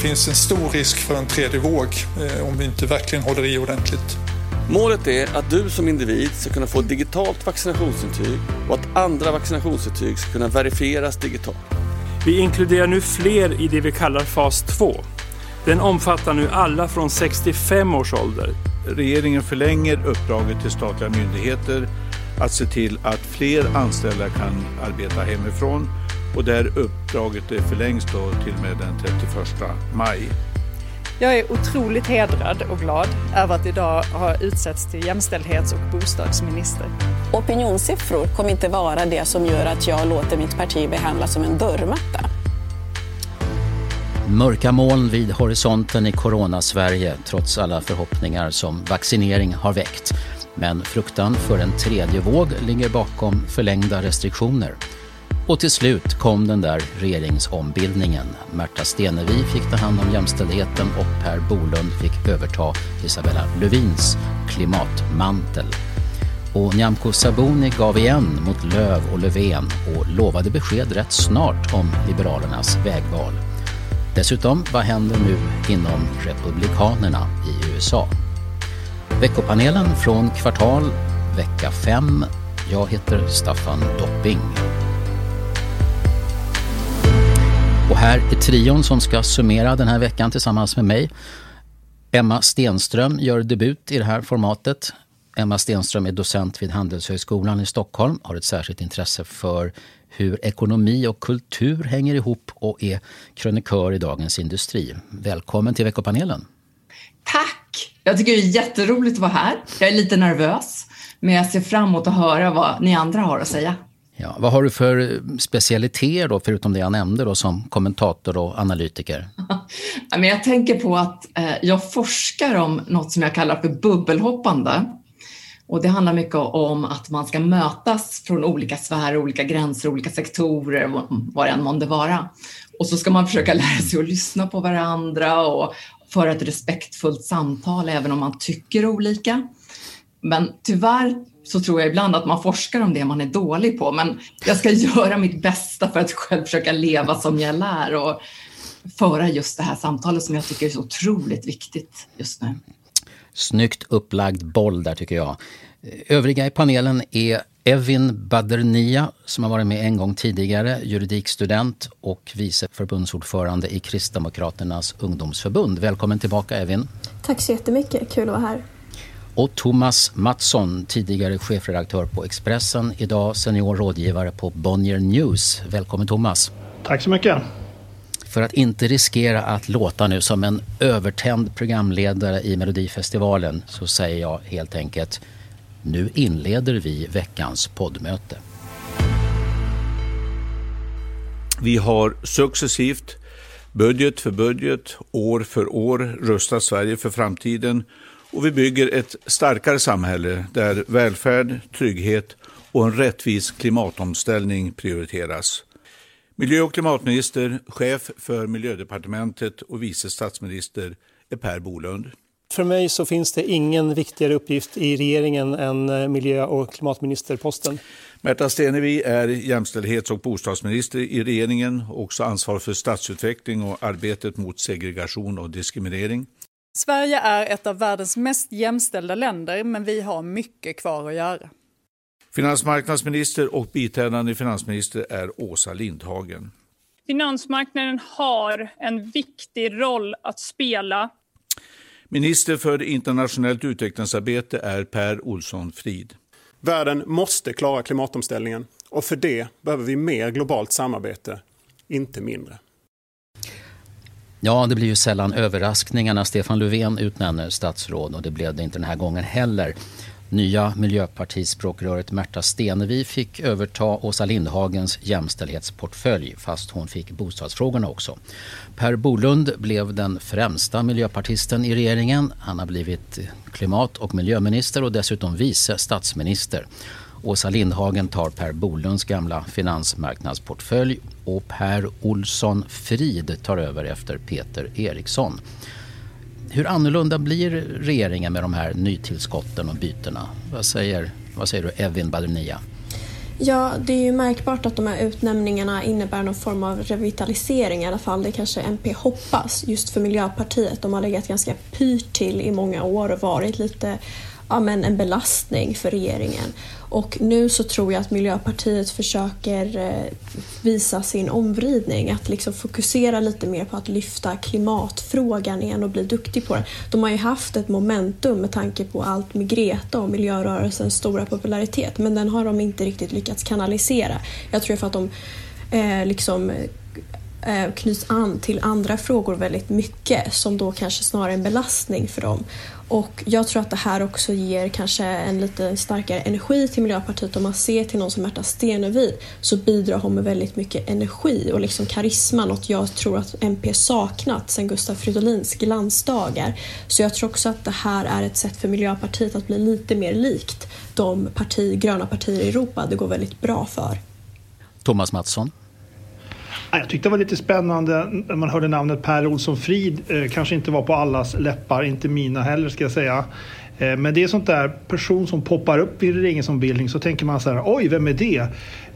finns en stor risk för en tredje våg eh, om vi inte verkligen håller i ordentligt. Målet är att du som individ ska kunna få ett digitalt vaccinationsintyg och att andra vaccinationsintyg ska kunna verifieras digitalt. Vi inkluderar nu fler i det vi kallar fas 2. Den omfattar nu alla från 65 års ålder. Regeringen förlänger uppdraget till statliga myndigheter att se till att fler anställda kan arbeta hemifrån och där uppdraget förlängs då till med den 31 maj. Jag är otroligt hedrad och glad över att idag ha utsetts till jämställdhets och bostadsminister. Opinionssiffror kommer inte vara det som gör att jag låter mitt parti behandlas som en dörrmatta. Mörka moln vid horisonten i Corona-Sverige trots alla förhoppningar som vaccinering har väckt. Men fruktan för en tredje våg ligger bakom förlängda restriktioner. Och till slut kom den där regeringsombildningen. Märta Stenevi fick ta hand om jämställdheten och Per Bolund fick överta Isabella Lövins klimatmantel. Och Nyamko Sabuni gav igen mot Löv och Löfven och lovade besked rätt snart om Liberalernas vägval. Dessutom, vad händer nu inom Republikanerna i USA? Veckopanelen från Kvartal, vecka 5. Jag heter Staffan Dopping. Och här är trion som ska summera den här veckan tillsammans med mig. Emma Stenström gör debut i det här formatet. Emma Stenström är docent vid Handelshögskolan i Stockholm, har ett särskilt intresse för hur ekonomi och kultur hänger ihop och är krönikör i Dagens Industri. Välkommen till veckopanelen. Tack! Jag tycker det är jätteroligt att vara här. Jag är lite nervös, men jag ser fram emot att höra vad ni andra har att säga. Ja, vad har du för specialiteter då, förutom det jag nämnde då, som kommentator och analytiker? Men jag tänker på att eh, jag forskar om något som jag kallar för bubbelhoppande. Och det handlar mycket om att man ska mötas från olika sfärer, olika gränser, olika sektorer, vad det än månde vara. Och så ska man försöka lära sig att lyssna på varandra och föra ett respektfullt samtal även om man tycker olika. Men tyvärr så tror jag ibland att man forskar om det man är dålig på, men jag ska göra mitt bästa för att själv försöka leva som jag lär och föra just det här samtalet som jag tycker är så otroligt viktigt just nu. Snyggt upplagd boll där tycker jag. Övriga i panelen är Evin Badernia som har varit med en gång tidigare, juridikstudent och vice förbundsordförande i Kristdemokraternas ungdomsförbund. Välkommen tillbaka Evin. Tack så jättemycket, kul att vara här. Och Thomas Mattsson, tidigare chefredaktör på Expressen, idag senior rådgivare på Bonnier News. Välkommen Thomas. Tack så mycket. För att inte riskera att låta nu som en övertänd programledare i Melodifestivalen så säger jag helt enkelt nu inleder vi veckans poddmöte. Vi har successivt, budget för budget, år för år rustat Sverige för framtiden och vi bygger ett starkare samhälle där välfärd, trygghet och en rättvis klimatomställning prioriteras. Miljö och klimatminister, chef för miljödepartementet och vice statsminister är Per Bolund. För mig så finns det ingen viktigare uppgift i regeringen än miljö och klimatministerposten. Märta Stenevi är jämställdhets och bostadsminister i regeringen och också ansvarar för stadsutveckling och arbetet mot segregation och diskriminering. Sverige är ett av världens mest jämställda länder, men vi har mycket kvar att göra. Finansmarknadsminister och biträdande finansminister är Åsa Lindhagen. Finansmarknaden har en viktig roll att spela. Minister för internationellt utvecklingsarbete är Per Olsson Frid. Världen måste klara klimatomställningen och för det behöver vi mer globalt samarbete, inte mindre. Ja, det blir ju sällan överraskningar när Stefan Löfven utnämner statsråd och det blev det inte den här gången heller. Nya miljöpartispråkröret Märta Stenevi fick överta Åsa Lindhagens jämställdhetsportfölj fast hon fick bostadsfrågorna också. Per Bolund blev den främsta miljöpartisten i regeringen. Han har blivit klimat och miljöminister och dessutom vice statsminister. Åsa Lindhagen tar Per Bolunds gamla finansmarknadsportfölj och Per Olsson Frid tar över efter Peter Eriksson. Hur annorlunda blir regeringen med de här nytillskotten och bytena? Vad säger, vad säger du Evin Badrenia? Ja, det är ju märkbart att de här utnämningarna innebär någon form av revitalisering i alla fall. Det kanske MP hoppas just för Miljöpartiet. De har legat ganska pyrt till i många år och varit lite ja, men en belastning för regeringen. Och nu så tror jag att Miljöpartiet försöker eh, visa sin omvridning, att liksom fokusera lite mer på att lyfta klimatfrågan igen och bli duktig på det. De har ju haft ett momentum med tanke på allt med Greta och miljörörelsens stora popularitet, men den har de inte riktigt lyckats kanalisera. Jag tror för att de eh, liksom eh, knyts an till andra frågor väldigt mycket som då kanske snarare är en belastning för dem. Och jag tror att det här också ger kanske en lite starkare energi till Miljöpartiet. Om man ser till någon som Märta Stenevi så bidrar hon med väldigt mycket energi och liksom karisma, något jag tror att MP saknat sedan Gustav Fridolins glansdagar. Så jag tror också att det här är ett sätt för Miljöpartiet att bli lite mer likt de parti, gröna partier i Europa det går väldigt bra för. Thomas Mattsson. Jag tyckte det var lite spännande när man hörde namnet Per Olsson Frid. Eh, kanske inte var på allas läppar, inte mina heller ska jag säga. Eh, men det är sånt där person som poppar upp vid regeringsombildning så tänker man så här, oj vem är det?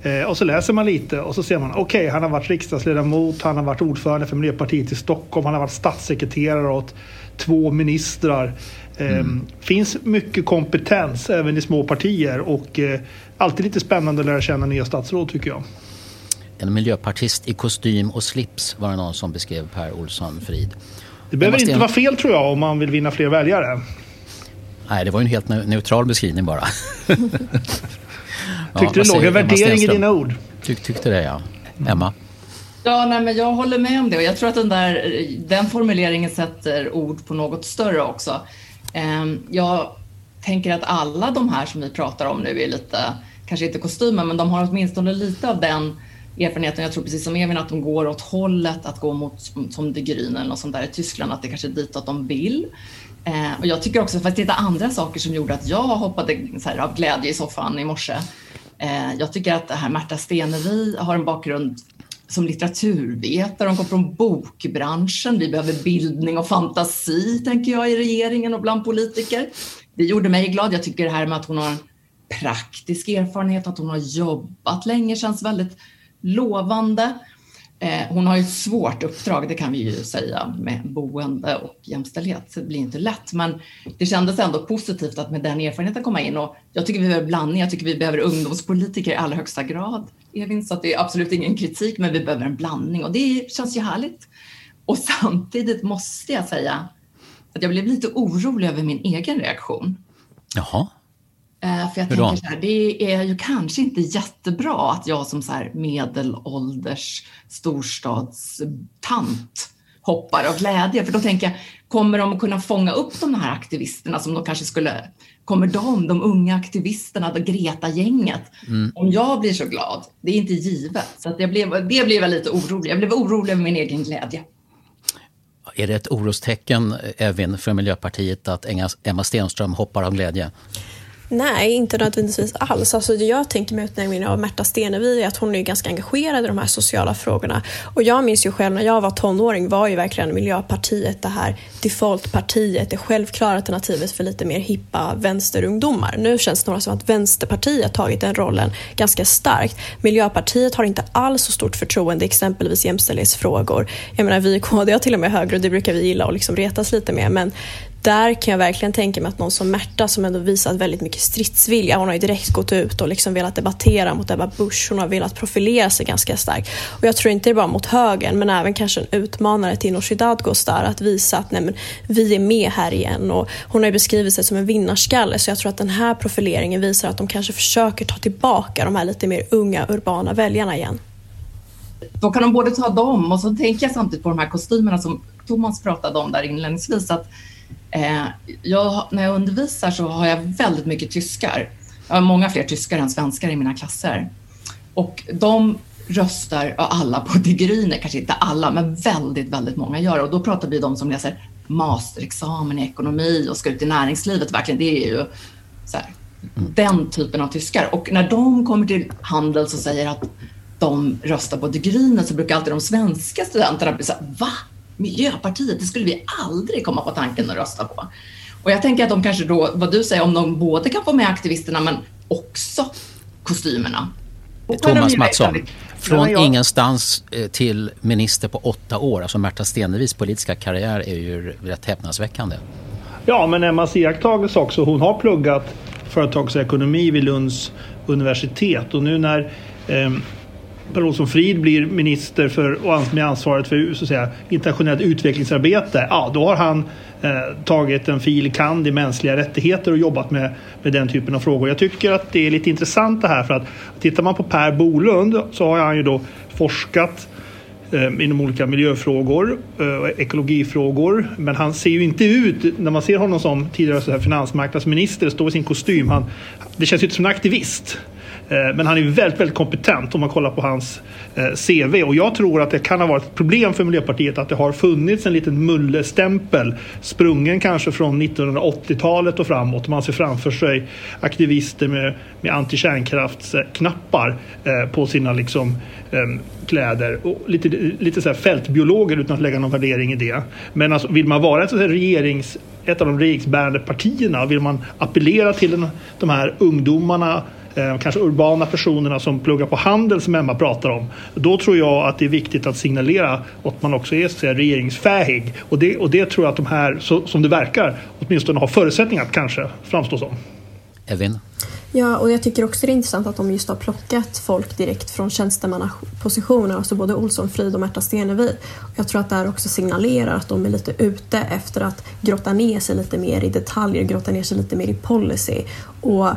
Eh, och så läser man lite och så ser man, okej okay, han har varit riksdagsledamot, han har varit ordförande för Miljöpartiet i Stockholm, han har varit statssekreterare åt två ministrar. Mm. Finns mycket kompetens även i små partier och alltid lite spännande att lära känna nya statsråd tycker jag. En miljöpartist i kostym och slips var det någon som beskrev Per Olsson Frid. Det behöver inte vara fel tror jag om man vill vinna fler väljare. Nej, det var ju en helt neutral beskrivning bara. ja, Tyckte det låg en värdering i dina ord. Tyck, tyckte det ja. Emma? Ja, nej, men jag håller med om det och jag tror att den, där, den formuleringen sätter ord på något större också. Ehm, jag tänker att alla de här som vi pratar om nu är lite, kanske inte kostymer, men de har åtminstone lite av den erfarenheten, jag tror precis som Evin, att de går åt hållet att gå mot som De Grün eller något sånt där i Tyskland, att det kanske är ditåt de vill. Eh, och jag tycker också, för att det är andra saker som gjorde att jag hoppade så här, av glädje i soffan i morse. Eh, jag tycker att det här Märta Stenevi har en bakgrund som litteraturvetare, hon kommer från bokbranschen. Vi behöver bildning och fantasi, tänker jag, i regeringen och bland politiker. Det gjorde mig glad. Jag tycker det här med att hon har praktisk erfarenhet, att hon har jobbat länge känns väldigt lovande. Eh, hon har ju ett svårt uppdrag, det kan vi ju säga, med boende och jämställdhet. så det blir inte lätt, men det kändes ändå positivt att med den erfarenheten komma in. Och jag tycker vi behöver blandning, jag tycker vi behöver ungdomspolitiker i allra högsta grad. Evin, så att det är absolut ingen kritik, men vi behöver en blandning och det känns ju härligt. Och samtidigt måste jag säga att jag blev lite orolig över min egen reaktion. Jaha. Eh, för jag Hur tänker då? så här, det är ju kanske inte jättebra att jag som så här medelålders storstadstant hoppar av glädje. För då tänker jag, kommer de att kunna fånga upp de här aktivisterna som de kanske skulle... Kommer de, de unga aktivisterna, Greta-gänget, mm. om jag blir så glad? Det är inte givet. Så att jag blev, det blev jag lite orolig. Jag blev orolig över min egen glädje. Är det ett orostecken, Evin, för Miljöpartiet att Emma Stenström hoppar av glädje? Nej, inte nödvändigtvis alls. Alltså det jag tänker med utnämningen av Märta Stenevi är att hon är ganska engagerad i de här sociala frågorna. Och jag minns ju själv när jag var tonåring var ju verkligen Miljöpartiet det här defaultpartiet, det självklara alternativet för lite mer hippa vänsterungdomar. Nu känns det snarare som att Vänsterpartiet tagit den rollen ganska starkt. Miljöpartiet har inte alls så stort förtroende exempelvis jämställdhetsfrågor. Jag menar vi i KD har till och med högre och det brukar vi gilla och liksom retas lite med men där kan jag verkligen tänka mig att någon som Märta som ändå visat väldigt mycket stridsvilja, hon har ju direkt gått ut och liksom velat debattera mot Ebba Busch, hon har velat profilera sig ganska starkt. Och jag tror inte det är bara mot högern, men även kanske en utmanare till Nooshi Dadgostar att visa att nej, men, vi är med här igen. Och hon har ju beskrivit sig som en vinnarskalle, så jag tror att den här profileringen visar att de kanske försöker ta tillbaka de här lite mer unga urbana väljarna igen. Då kan de både ta dem och så tänker jag samtidigt på de här kostymerna som Thomas pratade om där inledningsvis. Att, jag, när jag undervisar så har jag väldigt mycket tyskar. Jag har många fler tyskar än svenskar i mina klasser. Och de röstar, alla på De Grüne, kanske inte alla, men väldigt, väldigt många gör Och då pratar vi om de som läser masterexamen i ekonomi och ska ut i näringslivet. Verkligen, det är ju så här, den typen av tyskar. Och när de kommer till Handels och säger att de röstar på De Grüne så brukar alltid de svenska studenterna bli så här, va? Miljöpartiet, det skulle vi aldrig komma på tanken att rösta på. Och jag tänker att de kanske då, vad du säger, om de både kan få med aktivisterna men också kostymerna. Thomas Mattsson, från ingenstans eh, till minister på åtta år, alltså Märta Stenevis politiska karriär är ju rätt häpnadsväckande. Ja, men Emmas iakttagelse också. Hon har pluggat företagsekonomi vid Lunds universitet och nu när eh, Per Olsson Frid blir minister för, med ansvaret för så att säga, internationellt utvecklingsarbete, ja då har han eh, tagit en fil. kand i mänskliga rättigheter och jobbat med, med den typen av frågor. Jag tycker att det är lite intressant det här för att tittar man på Per Bolund så har han ju då forskat eh, inom olika miljöfrågor och ekologifrågor. Men han ser ju inte ut, när man ser honom som tidigare så här finansmarknadsminister, stå i sin kostym, han, det känns ju inte som en aktivist. Eh, men han är väldigt, väldigt kompetent om man kollar på hans eh, CV. Och jag tror att det kan ha varit ett problem för Miljöpartiet att det har funnits en liten mullestämpel sprungen kanske från 1980-talet och framåt. Man ser framför sig aktivister med, med antikärnkraftsknappar eh, på sina liksom, ehm, kläder. Och lite lite så här fältbiologer utan att lägga någon värdering i det. Men alltså, vill man vara ett, så här regerings, ett av de regeringsbärande partierna, vill man appellera till den, de här ungdomarna eh, kanske urbana personerna som pluggar på handel som Emma pratar om. Då tror jag att det är viktigt att signalera att man också är så regeringsfähig. Och det, och det tror jag att de här, så, som det verkar, åtminstone har förutsättningar att kanske framstå som. Evin? Ja, och jag tycker också det är intressant att de just har plockat folk direkt från tjänstemannapositioner, alltså både Olsson Frid och Märta Stenevi. Jag tror att det här också signalerar att de är lite ute efter att grotta ner sig lite mer i detaljer, grotta ner sig lite mer i policy. Och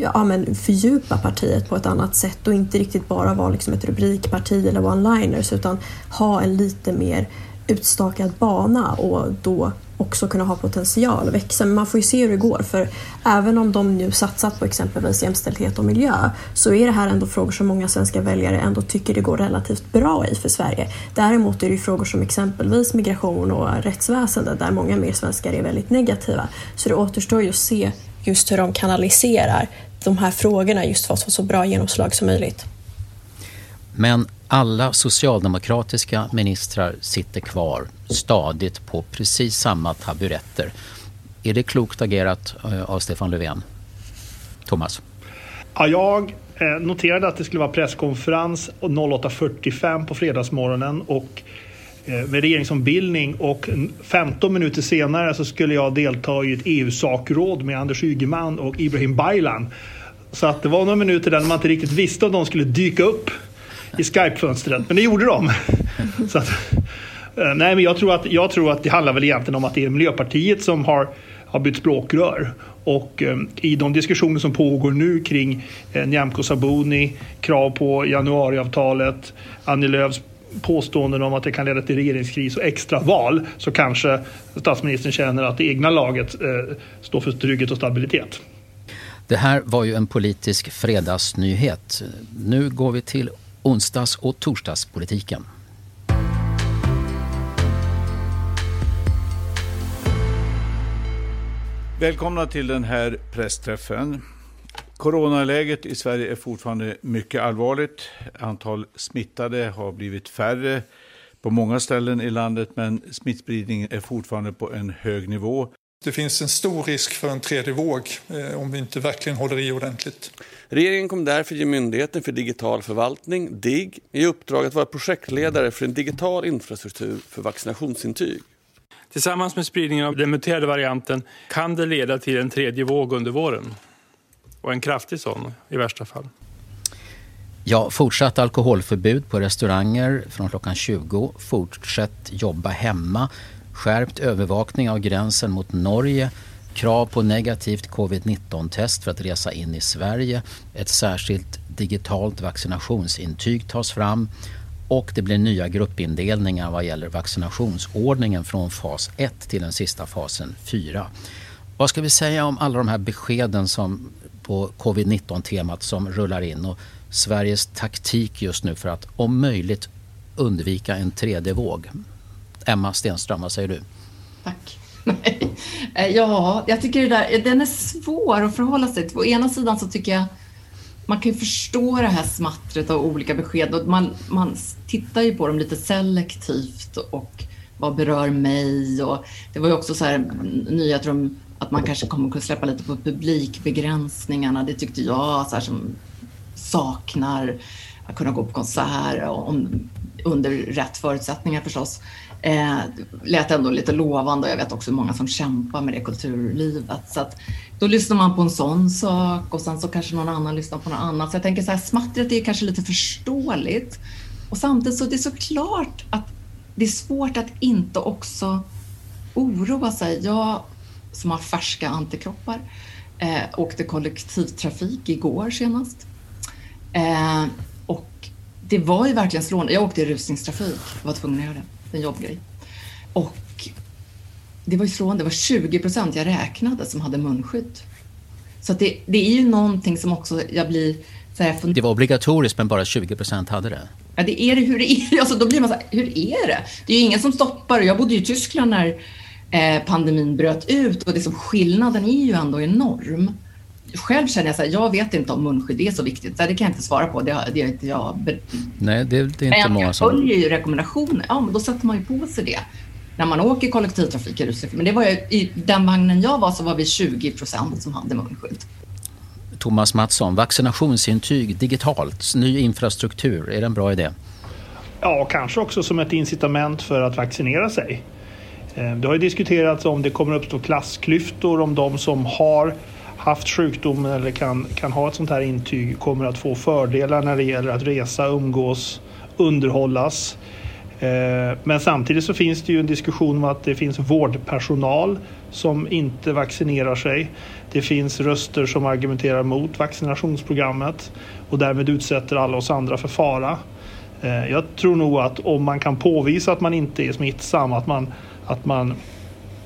ja, men fördjupa partiet på ett annat sätt och inte riktigt bara vara liksom ett rubrikparti eller one-liners utan ha en lite mer utstakad bana och då också kunna ha potential att växa. Men man får ju se hur det går för även om de nu satsat på exempelvis jämställdhet och miljö så är det här ändå frågor som många svenska väljare ändå tycker det går relativt bra i för Sverige. Däremot är det ju frågor som exempelvis migration och rättsväsende där många mer svenskar är väldigt negativa. Så det återstår ju att se just hur de kanaliserar de här frågorna just för att få så bra genomslag som möjligt. Men alla socialdemokratiska ministrar sitter kvar stadigt på precis samma taburetter. Är det klokt agerat eh, av Stefan Löfven? Thomas? Ja, jag eh, noterade att det skulle vara presskonferens 08.45 på fredagsmorgonen och Eh, med regeringsombildning och 15 minuter senare så skulle jag delta i ett EU-sakråd med Anders Ygeman och Ibrahim Baylan. Så att det var några minuter där man inte riktigt visste om de skulle dyka upp i Skype-fönstret, men det gjorde de. Så att, eh, nej, men jag tror, att, jag tror att det handlar väl egentligen om att det är Miljöpartiet som har, har bytt språkrör. Och eh, i de diskussioner som pågår nu kring eh, Nyamko Sabuni, krav på januariavtalet, Annie Lööfs påståenden om att det kan leda till regeringskris och extraval så kanske statsministern känner att det egna laget eh, står för trygghet och stabilitet. Det här var ju en politisk fredagsnyhet. Nu går vi till onsdags och torsdagspolitiken. Välkomna till den här pressträffen. Coronaläget i Sverige är fortfarande mycket allvarligt. Antal smittade har blivit färre på många ställen i landet men smittspridningen är fortfarande på en hög nivå. Det finns en stor risk för en tredje våg eh, om vi inte verkligen håller i ordentligt. Regeringen kommer därför ge Myndigheten för digital förvaltning, DIGG, i uppdrag att vara projektledare för en digital infrastruktur för vaccinationsintyg. Tillsammans med spridningen av den muterade varianten kan det leda till en tredje våg under våren. Och en kraftig sån i värsta fall. Ja, fortsatt alkoholförbud på restauranger från klockan 20. Fortsätt jobba hemma. Skärpt övervakning av gränsen mot Norge. Krav på negativt covid-19-test för att resa in i Sverige. Ett särskilt digitalt vaccinationsintyg tas fram och det blir nya gruppindelningar vad gäller vaccinationsordningen från fas 1 till den sista fasen 4. Vad ska vi säga om alla de här beskeden som på covid-19-temat som rullar in och Sveriges taktik just nu för att om möjligt undvika en tredje våg? Emma Stenström, vad säger du? Tack. Eh, ja, jag tycker det där, eh, den är svår att förhålla sig till. Å ena sidan så tycker jag man kan ju förstå det här smattret av olika besked och man, man tittar ju på dem lite selektivt och vad berör mig och det var ju också så här mm, nyheter om att man kanske kommer att släppa lite på publikbegränsningarna. Det tyckte jag så här, som saknar att kunna gå på konsert om, under rätt förutsättningar förstås. Eh, lät ändå lite lovande och jag vet också hur många som kämpar med det kulturlivet. Så att då lyssnar man på en sån sak och sen så kanske någon annan lyssnar på något annat. Så jag tänker så här, smattret är kanske lite förståeligt. Och samtidigt så är det såklart att det är svårt att inte också oroa sig. Jag som har färska antikroppar eh, åkte kollektivtrafik igår senast. Eh, och det var ju verkligen slående. Jag åkte i rusningstrafik, var tvungen att göra det, en jobbgrej. Och det var ju slående, det var 20 procent jag räknade som hade munskydd. Så det, det är ju någonting som också jag blir så här, Det var obligatoriskt men bara 20 procent hade det. Ja, det är det. Hur är det? Alltså, då blir man så här, hur är det? Det är ju ingen som stoppar. Jag bodde i Tyskland när pandemin bröt ut och liksom, skillnaden är ju ändå enorm. Själv känner jag så här, jag vet inte om munskydd är så viktigt. Det kan jag inte svara på. Det, det är inte jag. Nej, det, är inte men många som... Jag följer ju rekommendationer. Ja, men då sätter man ju på sig det när man åker kollektivtrafik i rusningstrafik. Men det var ju, i den vagnen jag var så var vi 20 procent som hade munskydd. Thomas Mattsson, vaccinationsintyg digitalt, ny infrastruktur, är det en bra idé? Ja, kanske också som ett incitament för att vaccinera sig. Eh, det har ju diskuterats om det kommer uppstå klassklyftor om de som har haft sjukdomen eller kan, kan ha ett sånt här intyg kommer att få fördelar när det gäller att resa, umgås, underhållas. Eh, men samtidigt så finns det ju en diskussion om att det finns vårdpersonal som inte vaccinerar sig. Det finns röster som argumenterar mot vaccinationsprogrammet och därmed utsätter alla oss andra för fara. Eh, jag tror nog att om man kan påvisa att man inte är smittsam, att man, att man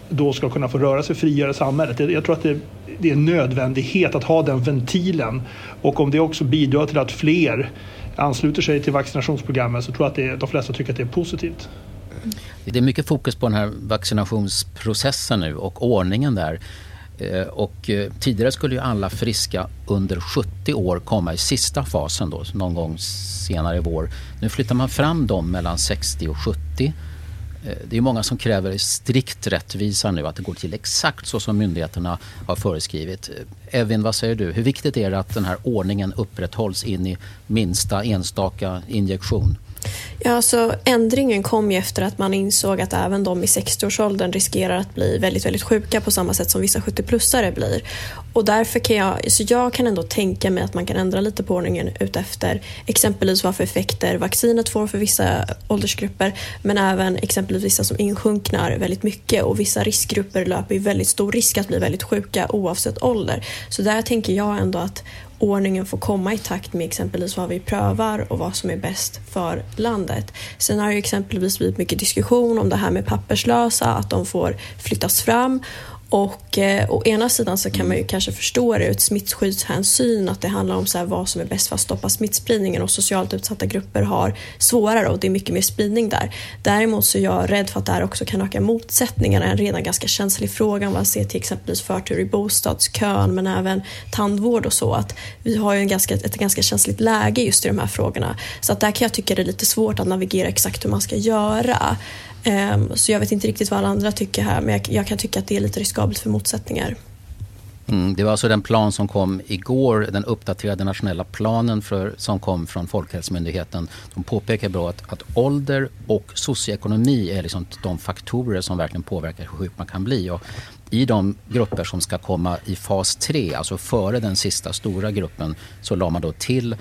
då ska kunna få röra sig friare i samhället. Jag tror att det, det är en nödvändighet att ha den ventilen och om det också bidrar till att fler ansluter sig till vaccinationsprogrammet så tror jag att det, de flesta tycker att det är positivt. Det är mycket fokus på den här vaccinationsprocessen nu och ordningen där. Eh, och eh, tidigare skulle ju alla friska under 70 år komma i sista fasen då, någon gång senare i vår. Nu flyttar man fram dem mellan 60 och 70 Eh, det är många som kräver strikt rättvisa nu, att det går till exakt så som myndigheterna har föreskrivit. Eh, Evin, vad säger du? Hur viktigt är det att den här ordningen upprätthålls in i minsta enstaka injektion? Ja, alltså, ändringen kom ju efter att man insåg att även de i 60-årsåldern riskerar att bli väldigt, väldigt sjuka på samma sätt som vissa 70-plussare blir. Och därför kan jag, så jag kan ändå tänka mig att man kan ändra lite på ordningen utefter exempelvis vad för effekter vaccinet får för vissa åldersgrupper men även exempelvis vissa som insjunknar väldigt mycket och vissa riskgrupper löper ju väldigt stor risk att bli väldigt sjuka oavsett ålder. Så där tänker jag ändå att ordningen får komma i takt med exempelvis vad vi prövar och vad som är bäst för landet. Sen har det exempelvis blivit mycket diskussion om det här med papperslösa, att de får flyttas fram och eh, å ena sidan så kan man ju kanske förstå det ur ett smittskyddshänsyn att det handlar om så här vad som är bäst för att stoppa smittspridningen och socialt utsatta grupper har svårare och det är mycket mer spridning där. Däremot så är jag rädd för att det här också kan öka motsättningarna, en redan ganska känslig fråga om man ser till exempelvis förtur i bostadskön men även tandvård och så att vi har ju en ganska, ett ganska känsligt läge just i de här frågorna. Så att där kan jag tycka det är lite svårt att navigera exakt hur man ska göra. Ehm, så jag vet inte riktigt vad alla andra tycker här men jag, jag kan tycka att det är lite riskabelt för motsättningar. Mm, det var alltså den plan som kom igår, den uppdaterade nationella planen för, som kom från Folkhälsomyndigheten. De påpekar bra att, att ålder och socioekonomi är liksom de faktorer som verkligen påverkar hur sjuk man kan bli. Och I de grupper som ska komma i fas 3, alltså före den sista stora gruppen, så la man då till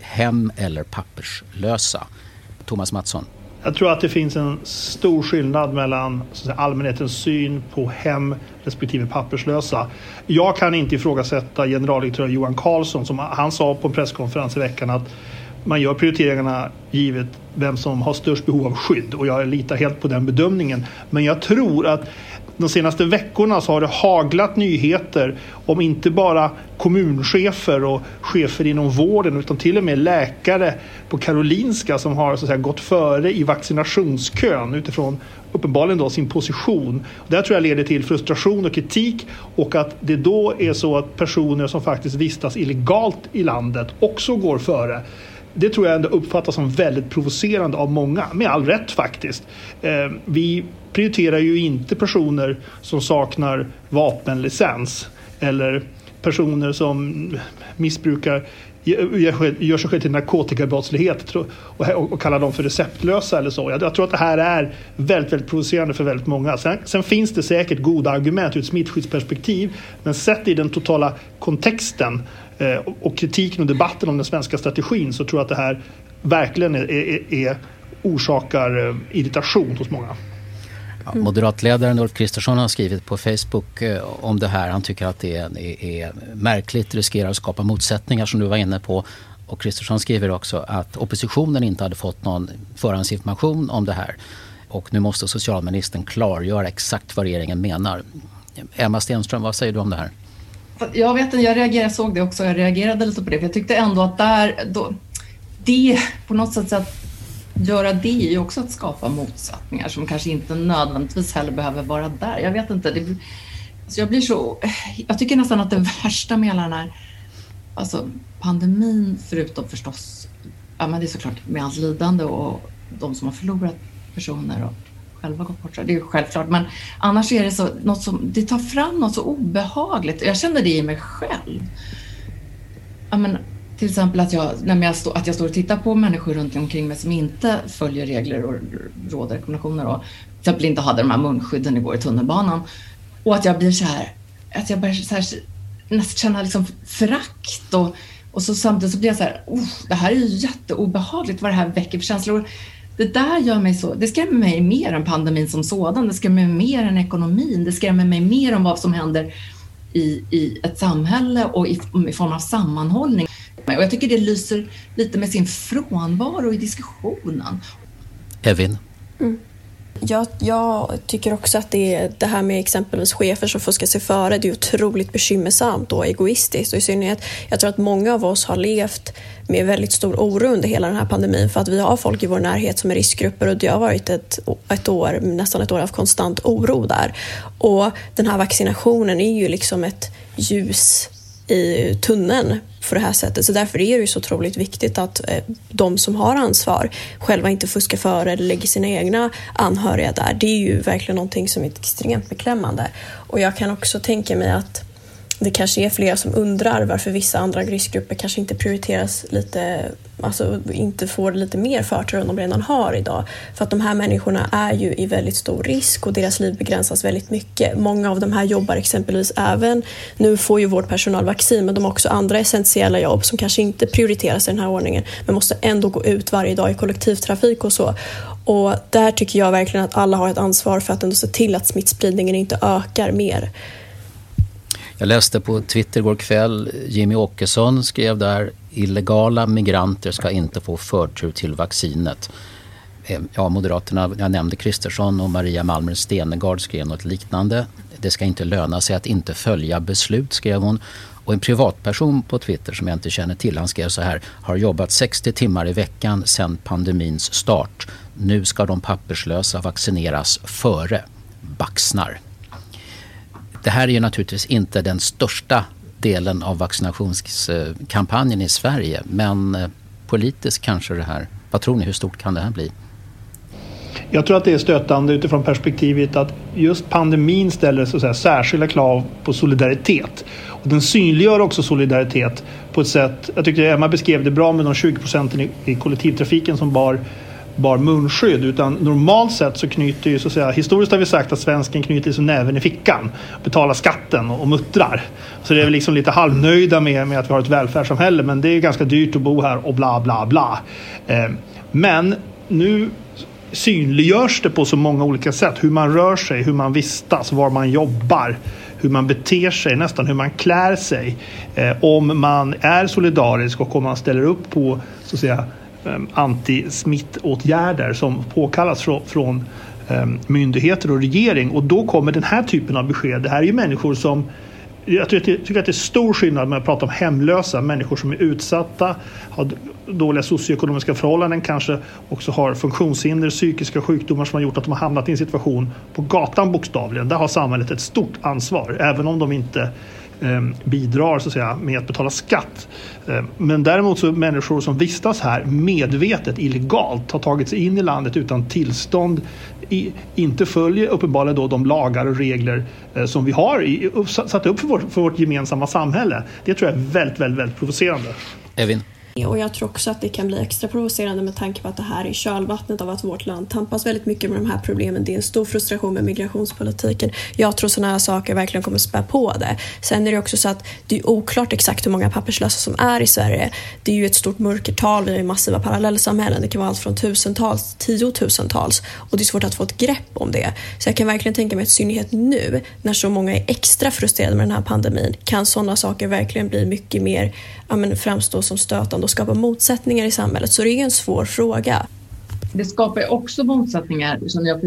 hem eller papperslösa. Thomas Mattsson. Jag tror att det finns en stor skillnad mellan säga, allmänhetens syn på hem respektive papperslösa. Jag kan inte ifrågasätta generaldirektör Johan Carlsson som han sa på en presskonferens i veckan att man gör prioriteringarna givet vem som har störst behov av skydd och jag litar helt på den bedömningen. Men jag tror att de senaste veckorna så har det haglat nyheter om inte bara kommunchefer och chefer inom vården utan till och med läkare på Karolinska som har så att säga, gått före i vaccinationskön utifrån uppenbarligen då sin position. Det här tror jag leder till frustration och kritik och att det då är så att personer som faktiskt vistas illegalt i landet också går före det tror jag ändå uppfattas som väldigt provocerande av många, med all rätt faktiskt. Eh, vi prioriterar ju inte personer som saknar vapenlicens eller personer som missbrukar gör sig själv till narkotikabrottslighet och, kallar dem för receptlösa eller så. Jag, tror att det här är väldigt, väldigt provocerande för väldigt många. Sen, sen finns det säkert goda argument ur ett smittskyddsperspektiv men sett i den totala kontexten Eh, och kritiken och debatten om den svenska strategin så tror jag att det här verkligen är, är, är orsakar eh, irritation hos många. Ja, moderatledaren Ulf Kristersson har skrivit på Facebook eh, om det här. Han tycker att det är, är märkligt, riskerar att skapa motsättningar som du var inne på. Och Kristersson skriver också att oppositionen inte hade fått någon förhandsinformation om det här. Och nu måste socialministern klargöra exakt vad regeringen menar. Emma Stenström, vad säger du om det här? Jag vet inte, jag reagerade, såg det också, jag reagerade lite på det. För jag tyckte ändå att där, då, det på något sätt att göra det är ju också att skapa motsättningar som kanske inte nödvändigtvis heller behöver vara där. Jag vet inte. Det, alltså jag blir så... Jag tycker nästan att det värsta med hela den här alltså pandemin, förutom förstås, ja men det är såklart med allt lidande och de som har förlorat personer och själva gått bort. Det är ju självklart, men annars är det så något som det tar fram något så obehagligt. Jag känner det i mig själv. Ja, men till exempel att jag, när jag, stå, att jag står och tittar på människor runt omkring mig som inte följer regler och råd och rekommendationer och till exempel inte hade de här munskydden igår i tunnelbanan. Och att jag blir så här, att jag börjar så här, nästan känna liksom förakt och, och så samtidigt så blir jag så här, oh, det här är ju jätteobehagligt vad det här väcker för känslor. Det där gör mig så, det skrämmer mig mer än pandemin som sådan, det skrämmer mig mer än ekonomin, det skrämmer mig mer om vad som händer i, i ett samhälle och i, i form av sammanhållning. Och jag tycker det lyser lite med sin frånvaro i diskussionen. Evin? Mm. Jag, jag, tycker också att det, det här med exempelvis chefer som fuskar sig före, det är otroligt bekymmersamt och egoistiskt. Och i synnerhet, jag tror att många av oss har levt med väldigt stor oro under hela den här pandemin för att vi har folk i vår närhet som är riskgrupper och det har varit ett, ett år, nästan ett år av konstant oro där. Och den här vaccinationen är ju liksom ett ljus i tunneln på det här sättet. Så därför är det ju så otroligt viktigt att eh, de som har ansvar själva inte fuskar före eller lägger sina egna anhöriga där. Det är ju verkligen någonting som är extremt beklämmande. Och jag kan också tänka mig att det kanske är flera som undrar varför vissa andra riskgrupper kanske inte prioriteras lite, alltså inte får lite mer förtur än de redan har idag. För att de här människorna är ju i väldigt stor risk och deras liv begränsas väldigt mycket. Många av de här jobbar exempelvis även, nu får ju vårdpersonal vaccin, men de har också andra essentiella jobb som kanske inte prioriteras i den här ordningen, men måste ändå gå ut varje dag i kollektivtrafik och så. Och där tycker jag verkligen att alla har ett ansvar för att ändå se till att smittspridningen inte ökar mer. Jag läste på Twitter igår kväll, Jimmy Åkesson skrev där illegala migranter ska inte få förtur till vaccinet. Ehm, ja, Moderaterna, jag nämnde Kristersson och Maria Malmer Stenegard skrev något liknande. Det ska inte löna sig att inte följa beslut, skrev hon. Och en privatperson på Twitter som jag inte känner till, han skrev så här. Har jobbat 60 timmar i veckan sedan pandemins start. Nu ska de papperslösa vaccineras före baxnar. Det här är ju naturligtvis inte den största delen av vaccinationskampanjen i Sverige men eh, politiskt kanske det här. Vad tror ni, hur stort kan det här bli? Jag tror att det är stötande utifrån perspektivet att just pandemin ställer så att säga, särskilda krav på solidaritet. Och den synliggör också solidaritet på ett sätt, jag tyckte Emma beskrev det bra med de 20 procenten i kollektivtrafiken som bar bar munskydd utan normalt sett så knyter ju så att säga historiskt har vi sagt att svensken knyter liksom näven i fickan betalar skatten och, muttrar. Så det är väl liksom lite halvnöjda med, med att vi har ett välfärdssamhälle men det är ganska dyrt att bo här och bla bla bla. Eh, men nu synliggörs det på så många olika sätt. Hur man rör sig, hur man vistas, var man jobbar, hur man beter sig, nästan hur man klär sig. Eh, om man är solidarisk och om man ställer upp på så att säga, Ehm, antismittåtgärder som påkallas från, ehm, myndigheter och regering. Och då kommer den här typen av besked. Det här är ju människor som jag tycker att det är stor skillnad med att prata om hemlösa, människor som är utsatta, har dåliga socioekonomiska förhållanden, kanske också har funktionshinder, psykiska sjukdomar som har gjort att de har hamnat i en situation på gatan bokstavligen. Där har samhället ett stort ansvar, även om de inte Ehm, bidrar så att säga, med att betala skatt. Eh, men däremot så människor som vistas här medvetet illegalt har tagit sig in i landet utan tillstånd i, inte följer uppenbarligen då de lagar och regler eh, som vi har i, satt upp för vårt, för vårt gemensamma samhälle. Det tror jag är väldigt, väldigt, väldigt provocerande. Evin? Mm. Och jag tror också att det kan bli extra provocerande med tanke på att det här är kölvattnet av att vårt land tampas väldigt mycket med de här problemen. Det är en stor frustration med migrationspolitiken. Jag tror sådana här saker verkligen kommer spä på det. Sen är det också så att det är oklart exakt hur många papperslösa som är i Sverige. Det är ju ett stort mörkertal, vi har ju massiva parallellsamhällen. Det kan vara allt från tusentals, tiotusentals och det är svårt att få ett grepp om det. Så jag kan verkligen tänka mig att i synnerhet nu när så många är extra frustrerade med den här pandemin kan sådana saker verkligen bli mycket mer ja, men framstå som stötande och skapa motsättningar i samhället. Så det är en svår fråga. Det skapar också motsättningar. Som jag,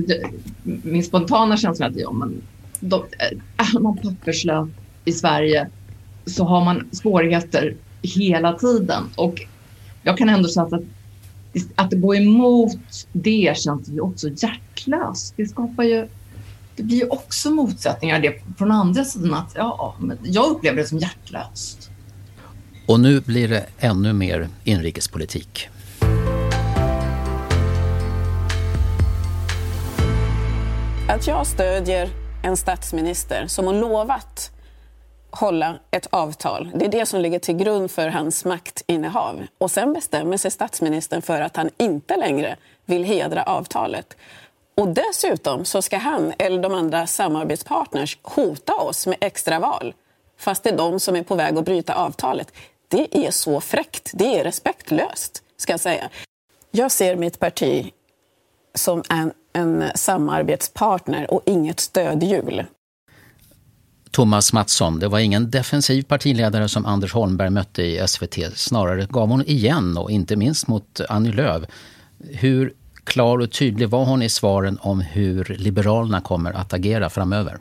min spontana känsla är att ja, men de, äh, är man papperslös i Sverige så har man svårigheter hela tiden. Och jag kan ändå säga att att gå emot det känns ju också hjärtlöst. Det skapar ju det blir ju också motsättningar det från andra sidan. Att, ja, men jag upplever det som hjärtlöst. Och nu blir det ännu mer inrikespolitik. Att jag stödjer en statsminister som har lovat hålla ett avtal. Det är det som ligger till grund för hans maktinnehav. Och sen bestämmer sig statsministern för att han inte längre vill hedra avtalet. Och dessutom så ska han eller de andra samarbetspartners hota oss med extraval fast det är de som är på väg att bryta avtalet. Det är så fräckt. Det är respektlöst, ska jag säga. Jag ser mitt parti som en, en samarbetspartner och inget stödhjul. Thomas Mattsson, det var ingen defensiv partiledare som Anders Holmberg mötte i SVT. Snarare gav hon igen och inte minst mot Annie Lööf. Hur klar och tydlig var hon i svaren om hur Liberalerna kommer att agera framöver?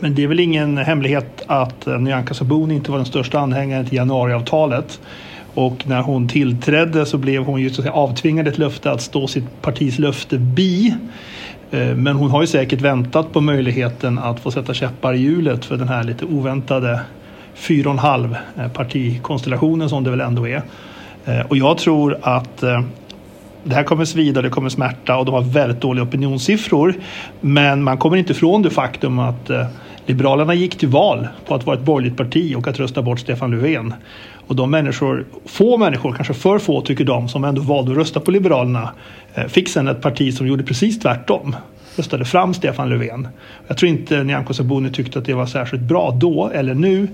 Men det är väl ingen hemlighet att eh, Nyamko Sabuni inte var den största anhängaren till januariavtalet. Och när hon tillträdde så blev hon ju så att säga avtvingad ett löfte att stå sitt partis löfte bi. Eh, men hon har ju säkert väntat på möjligheten att få sätta käppar i hjulet för den här lite oväntade fyra och en halv eh, partikonstellationen som det väl ändå är. Eh, och jag tror att det här kommer svida, det kommer smärta och de har väldigt dåliga opinionssiffror. Men man kommer inte ifrån det faktum att Liberalerna gick till val på att vara ett borgerligt parti och att rösta bort Stefan Löfven. Och de människor, få människor, kanske för få tycker de, som ändå valde att rösta på Liberalerna eh, fick sen ett parti som gjorde precis tvärtom. Röstade fram Stefan Löfven. Jag tror inte Nyamko Sabuni tyckte att det var särskilt bra då eller nu.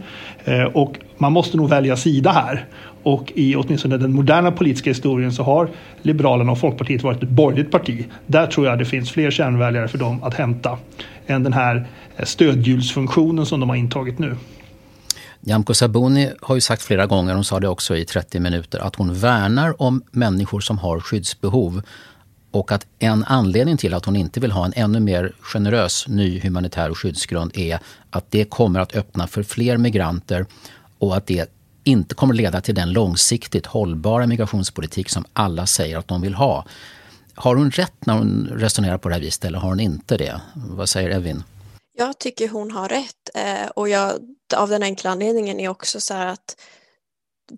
Eh, och man måste nog välja sida här. Och i åtminstone den moderna politiska historien så har Liberalerna och Folkpartiet varit ett borgerligt parti. Där tror jag det finns fler kärnväljare för dem att hämta än den här eh, stödhjulsfunktionen som de har intagit nu. Nyamko Sabuni har ju sagt flera gånger, hon sa det också i 30 minuter, att hon värnar om människor som har skyddsbehov och att en anledning till att hon inte vill ha en ännu mer generös ny humanitär skyddsgrund är att det kommer att öppna för fler migranter och att det inte kommer leda till den långsiktigt hållbara migrationspolitik som alla säger att de vill ha. Har hon rätt när hon resonerar på det här viset eller har hon inte det? Vad säger Evin? Jag tycker hon har rätt eh, och jag, av den enkla anledningen är också så här att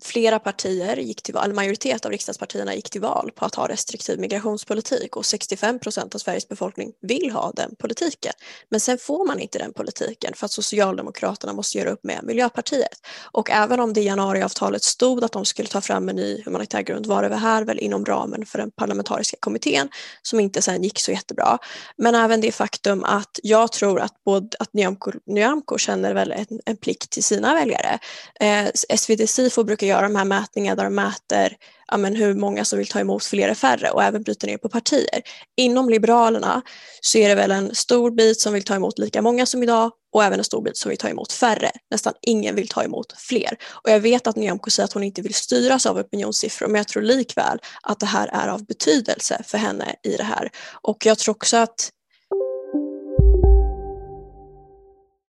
flera partier gick till val, majoritet av riksdagspartierna gick till val på att ha restriktiv migrationspolitik och 65 procent av Sveriges befolkning vill ha den politiken. Men sen får man inte den politiken för att Socialdemokraterna måste göra upp med Miljöpartiet. Och även om det i januariavtalet stod att de skulle ta fram en ny humanitär grund var det här väl inom ramen för den parlamentariska kommittén som inte sen gick så jättebra. Men även det faktum att jag tror att, både, att Nyamko, Nyamko känner väl en, en plikt till sina väljare. Eh, SvD Sifo brukar göra de här mätningarna där de mäter ja, men hur många som vill ta emot fler eller färre och även bryter ner på partier. Inom Liberalerna så är det väl en stor bit som vill ta emot lika många som idag och även en stor bit som vill ta emot färre. Nästan ingen vill ta emot fler. Och jag vet att Nyamko säger att hon inte vill styras av opinionssiffror men jag tror likväl att det här är av betydelse för henne i det här. Och jag tror också att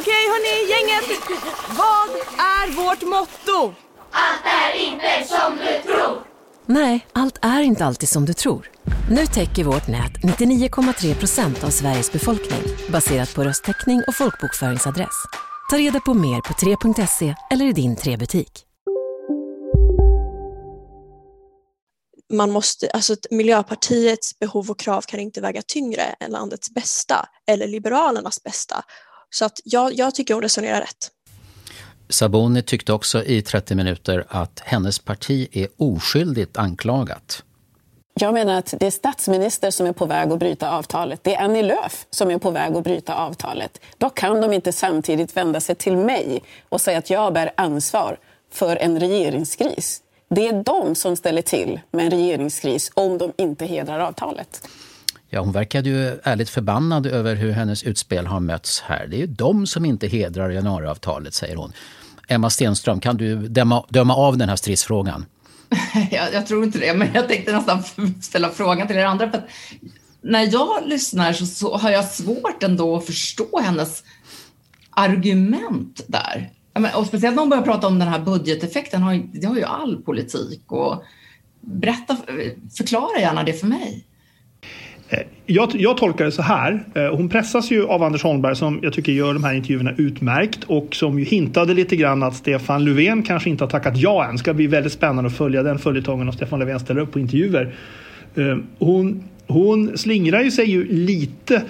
Okej hörni, gänget! Vad är vårt motto? Allt är inte som du tror. Nej, allt är inte alltid som du tror. Nu täcker vårt nät 99,3 procent av Sveriges befolkning baserat på röstteckning och folkbokföringsadress. Ta reda på mer på 3.se eller i din 3-butik. man måste, alltså Miljöpartiets behov och krav kan inte väga tyngre än landets bästa eller Liberalernas bästa. Så att jag, jag tycker hon resonerar rätt. Saboni tyckte också i 30 minuter att hennes parti är oskyldigt anklagat. Jag menar att det är statsminister som är på väg att bryta avtalet. Det är Annie Lööf som är på väg att bryta avtalet. Då kan de inte samtidigt vända sig till mig och säga att jag bär ansvar för en regeringskris. Det är de som ställer till med en regeringskris om de inte hedrar avtalet. Ja, hon verkade ju ärligt förbannad över hur hennes utspel har mötts här. Det är ju de som inte hedrar januariavtalet, säger hon. Emma Stenström, kan du döma, döma av den här stridsfrågan? jag, jag, tror inte det, men jag tänkte nästan ställa frågan till er andra. För när jag lyssnar så, så, har jag svårt ändå att förstå hennes argument där. Och speciellt när hon börjar prata om den här budgeteffekten, det har ju all politik. Och berätta, förklara gärna det för mig. Eh, jag, jag, tolkar det så här. Eh, hon pressas ju av Anders Holmberg som jag tycker gör de här intervjuerna utmärkt och som ju hintade lite grann att Stefan Löfven kanske inte har tackat ja än. Det ska bli väldigt spännande att följa den följetongen om Stefan Löfven ställer upp på intervjuer. Eh, hon, hon slingrar ju sig ju lite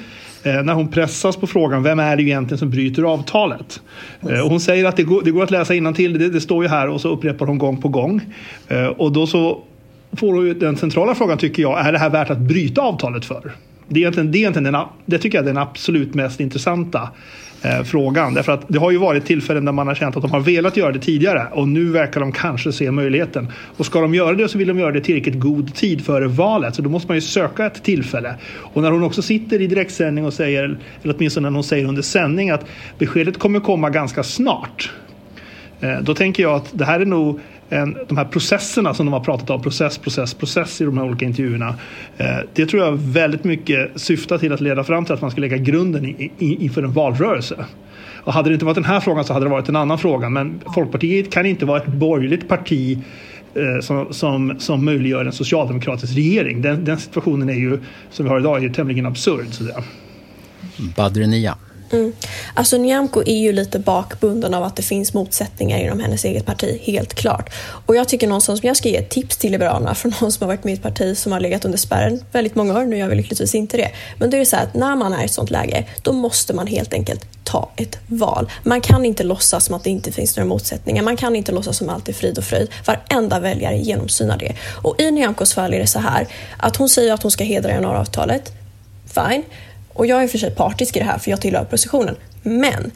när hon pressas på frågan vem är det egentligen som bryter avtalet. Och hon säger att det går, det går att läsa till det, det står ju här och så upprepar hon gång på gång. Och då så får du den centrala frågan tycker jag, är det här värt att bryta avtalet för? Det, är egentligen, det, är egentligen den, det tycker jag är den absolut mest intressanta eh, frågan. Därför att det har ju varit tillfällen där man har känt att de har velat göra det tidigare och nu verkar de kanske se möjligheten. Och ska de göra det så vill de göra det tillräckligt god tid före valet så då måste man ju söka ett tillfälle. Och när hon också sitter i direktsändning och säger, eller åtminstone när hon säger under sändning att beskedet kommer komma ganska snart. Eh, då tänker jag att det här är nog en, de här processerna som de har pratat om, process, process, process i de här olika intervjuerna. Eh, det tror jag väldigt mycket syftar till att leda fram till att man ska lägga grunden i, i, inför en valrörelse. Och hade det inte varit den här frågan så hade det varit en annan fråga. Men Folkpartiet kan inte vara ett borgerligt parti eh, som, som, som möjliggör en socialdemokratisk regering. Den, den situationen är ju, som vi har idag, är ju tämligen absurd. Badrenia. Mm. Alltså Nyamko är ju lite bakbunden av att det finns motsättningar inom hennes eget parti, helt klart. Och jag tycker någonstans, jag ska ge ett tips till Liberalerna från någon som har varit med i ett parti som har legat under spärren väldigt många år, nu gör vi lyckligtvis inte det. Men då är det så här att när man är i ett sånt läge, då måste man helt enkelt ta ett val. Man kan inte låtsas som att det inte finns några motsättningar. Man kan inte låtsas som allt är frid och fröjd. Varenda väljare genomsynar det. Och i Nyamkos fall är det så här att hon säger att hon ska hedra januariavtalet. Fine. Och jag är för sig partisk i det här för jag tillhör oppositionen. Men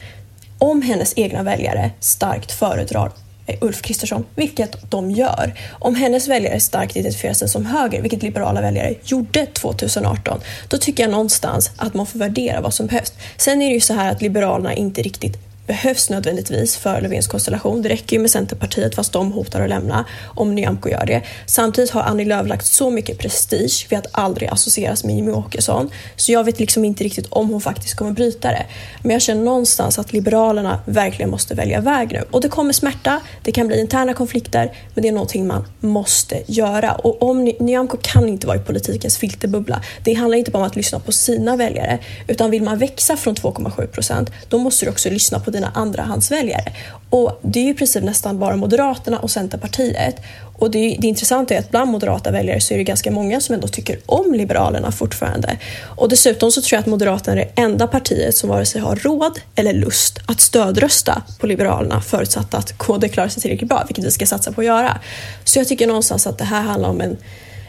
om hennes egna väljare starkt föredrar eh, Ulf Kristersson, vilket de gör. Om hennes väljare starkt identifierar sig som höger, vilket liberala väljare gjorde 2018, då tycker jag någonstans att man får värdera vad som behövs. Sen är det ju så här att Liberalerna inte riktigt behövs nödvändigtvis för Löfvens konstellation. Det räcker ju med Centerpartiet fast de hotar att lämna om Nyamko gör det. Samtidigt har Annie Lööf lagt så mycket prestige vid att aldrig associeras med Jimmie Åkesson så jag vet liksom inte riktigt om hon faktiskt kommer bryta det. Men jag känner någonstans att Liberalerna verkligen måste välja väg nu och det kommer smärta, det kan bli interna konflikter men det är någonting man måste göra och om Nyamko kan inte vara i politikens filterbubbla. Det handlar inte bara om att lyssna på sina väljare utan vill man växa från 2,7 procent då måste du också lyssna på dina andrahandsväljare. Och det är ju i princip nästan bara Moderaterna och Centerpartiet. Och det, det intressanta är att bland moderata väljare så är det ganska många som ändå tycker om Liberalerna fortfarande. Och dessutom så tror jag att Moderaterna är det enda partiet som vare sig har råd eller lust att stödrösta på Liberalerna förutsatt att KD klarar sig tillräckligt bra, vilket vi ska satsa på att göra. Så jag tycker någonstans att det här handlar om en,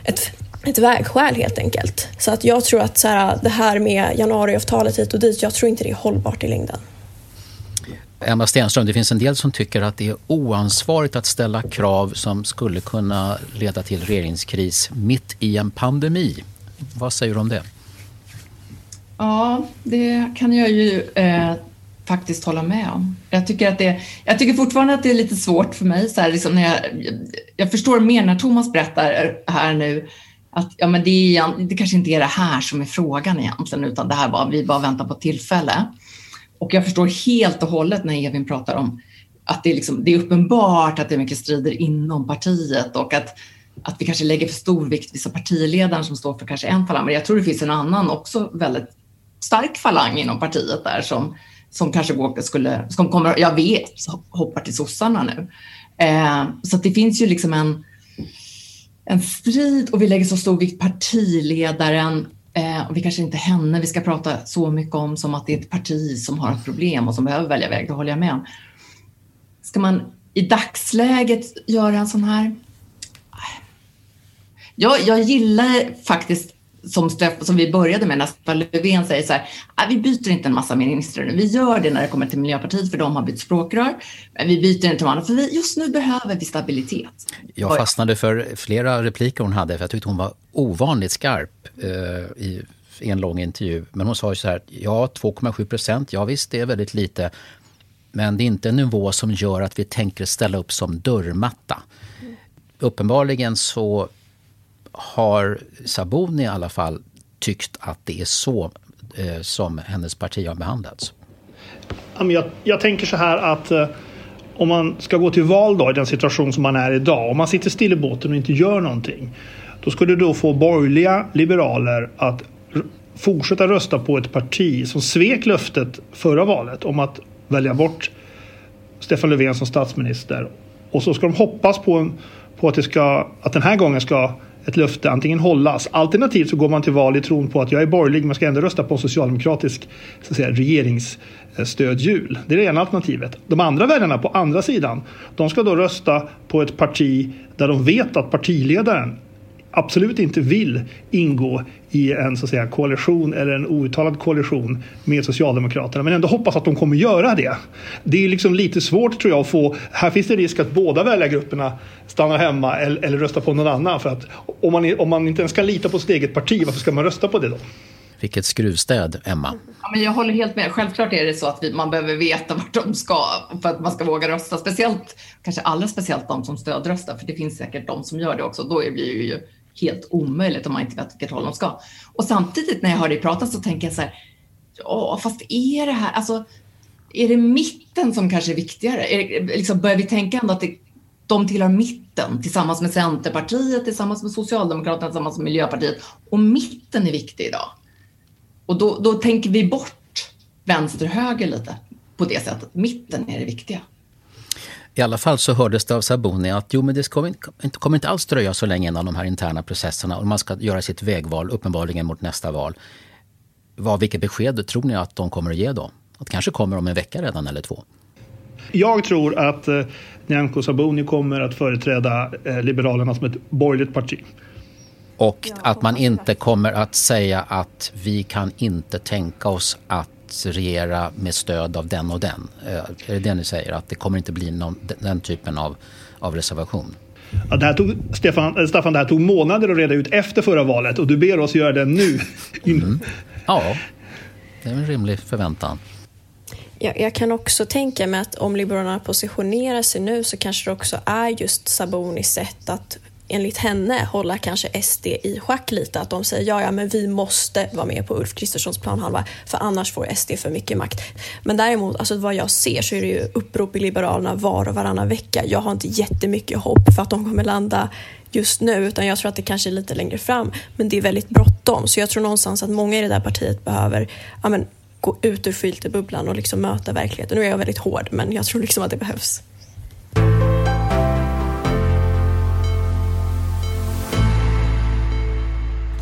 ett ett vägskäl helt enkelt. Så att jag tror att så här, det här med januariavtalet hit och dit, jag tror inte det är hållbart i längden. Emma Stenström, det finns en del som tycker att det är oansvarigt att ställa krav som skulle kunna leda till regeringskris mitt i en pandemi. Vad säger du om det? Ja, det kan jag ju eh, faktiskt hålla med om. Jag tycker, att det, jag tycker fortfarande att det är lite svårt för mig. Så här, liksom när jag, jag förstår mer när Thomas berättar här nu att ja, men det, är, det kanske inte är det här som är frågan egentligen, utan det här bara, vi bara väntar på tillfälle. Och jag förstår helt och hållet när Evin pratar om att det är, liksom, det är uppenbart att det är mycket strider inom partiet och att, att vi kanske lägger för stor vikt vid partiledaren som står för kanske en falang. Men jag tror det finns en annan också väldigt stark falang inom partiet där som, som kanske går, skulle, som kommer, jag vet, hoppar till sossarna nu. Eh, så det finns ju liksom en, en strid och vi lägger så stor vikt partiledaren Eh, och vi kanske inte henne vi ska prata så mycket om som att det är ett parti som har ett problem och som behöver välja väg, det håller jag med om. Ska man i dagsläget göra en sån här... Jag, jag gillar faktiskt som, som vi började med när Stefan Löfven säger så här, ah, vi byter inte en massa ministrar nu. Vi gör det när det kommer till Miljöpartiet för de har bytt språkrör. Men vi byter inte de andra för vi, just nu behöver vi stabilitet. Jag fastnade för flera repliker hon hade för jag tyckte hon var ovanligt skarp eh, i en lång intervju. Men hon sa ju så här, ja 2,7 procent, ja visst det är väldigt lite. Men det är inte en nivå som gör att vi tänker ställa upp som dörrmatta. Mm. Uppenbarligen så har Sabuni i alla fall tyckt att det är så eh, som hennes parti har behandlats? Jag, jag tänker så här att eh, om man ska gå till val då, i den situation som man är idag, om man sitter still i båten och inte gör någonting, då skulle du då få borgerliga liberaler att fortsätta rösta på ett parti som svek löftet förra valet om att välja bort Stefan Löfven som statsminister. Och så ska de hoppas på, en, på att, det ska, att den här gången ska ett löfte antingen hållas. Alternativt så går man till val i tron på att jag är borgerlig men ska ändå rösta på en socialdemokratisk så att säga, regeringsstödhjul. Det är det ena alternativet. De andra väljarna på andra sidan de ska då rösta på ett parti där de vet att partiledaren absolut inte vill ingå i en så att säga, koalition eller en outtalad koalition med Socialdemokraterna men ändå hoppas att de kommer göra det. Det är liksom lite svårt tror jag att få, här finns det risk att båda väljargrupperna stannar hemma eller, eller röstar på någon annan för att om man, om man inte ens kan lita på sitt eget parti varför ska man rösta på det då? Vilket skruvstäd, Emma. Ja, men jag håller helt med. Självklart är det så att vi, man behöver veta vart de ska för att man ska våga rösta. Speciellt, kanske allra speciellt de som stödröstar, för det finns säkert de som gör det också. Då blir det ju helt omöjligt om man inte vet vilket håll de ska. Och samtidigt när jag hör dig prata så tänker jag så här, ja fast är det här, alltså är det mitten som kanske är viktigare? Är det, liksom, börjar vi tänka ändå att det, de tillhör mitten tillsammans med Centerpartiet, tillsammans med Socialdemokraterna, tillsammans med Miljöpartiet. Och mitten är viktig idag. Och då, då tänker vi bort vänster-höger lite på det sättet. Mitten är det viktiga. I alla fall så hördes det av Sabuni att jo, men det kommer inte, kommer inte alls dröja så länge innan de här interna processerna och man ska göra sitt vägval, uppenbarligen mot nästa val. Vad, vilket besked tror ni att de kommer att ge då? Att kanske kommer om en vecka redan eller två? Jag tror att eh, Nyamko Sabuni kommer att företräda eh, Liberalerna som ett borgerligt parti. Och att man inte kommer att säga att vi kan inte tänka oss att regera med stöd av den och den. Eh, är det det ni säger? Att det kommer inte bli någon, den typen av, av reservation? Ja, det här tog, Stefan, eh, Staffan, det här tog månader att reda ut efter förra valet och du ber oss göra det nu. Mm. Ja, det är en rimlig förväntan. Jag, jag, kan också tänka mig att om Liberalerna positionerar sig nu så kanske det också är just Sabonis sätt att enligt henne hålla kanske SD i schack lite. Att de säger ja, ja, men vi måste vara med på Ulf Kristerssons planhalva för annars får SD för mycket makt. Men däremot, alltså vad jag ser så är det ju upprop i Liberalerna var och varannan vecka. Jag har inte jättemycket hopp för att de kommer landa just nu utan jag tror att det kanske är lite längre fram. Men det är väldigt bråttom så jag tror någonstans att många i det där partiet behöver ja, men, gå ut ur filterbubblan och liksom möta verkligheten. Nu är jag väldigt hård men jag tror liksom att det behövs.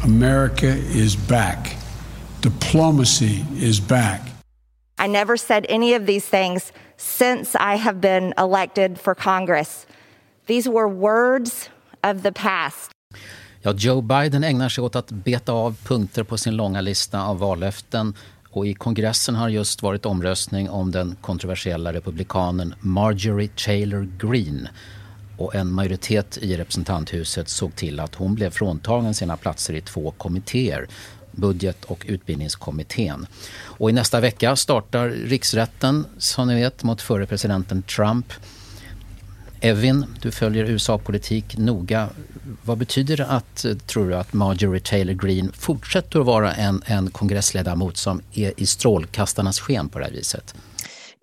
America is back. Diplomacy is back. I never said any of these things since I have been elected for Congress. These were words of the past. Ja, Joe Biden ägnar sig åt att beta av punkter på sin långa lista av vallöften och i kongressen har just varit omröstning om den kontroversiella republikanen Marjorie Taylor Greene och en majoritet i representanthuset såg till att hon blev fråntagen sina platser i två kommittéer budget och utbildningskommittén. Och i nästa vecka startar riksrätten, som ni vet, mot förre presidenten Trump. Evin, du följer USA-politik noga. Vad betyder det att, tror du, att Marjorie Taylor Greene fortsätter att vara en, en kongressledamot som är i strålkastarnas sken på det här viset?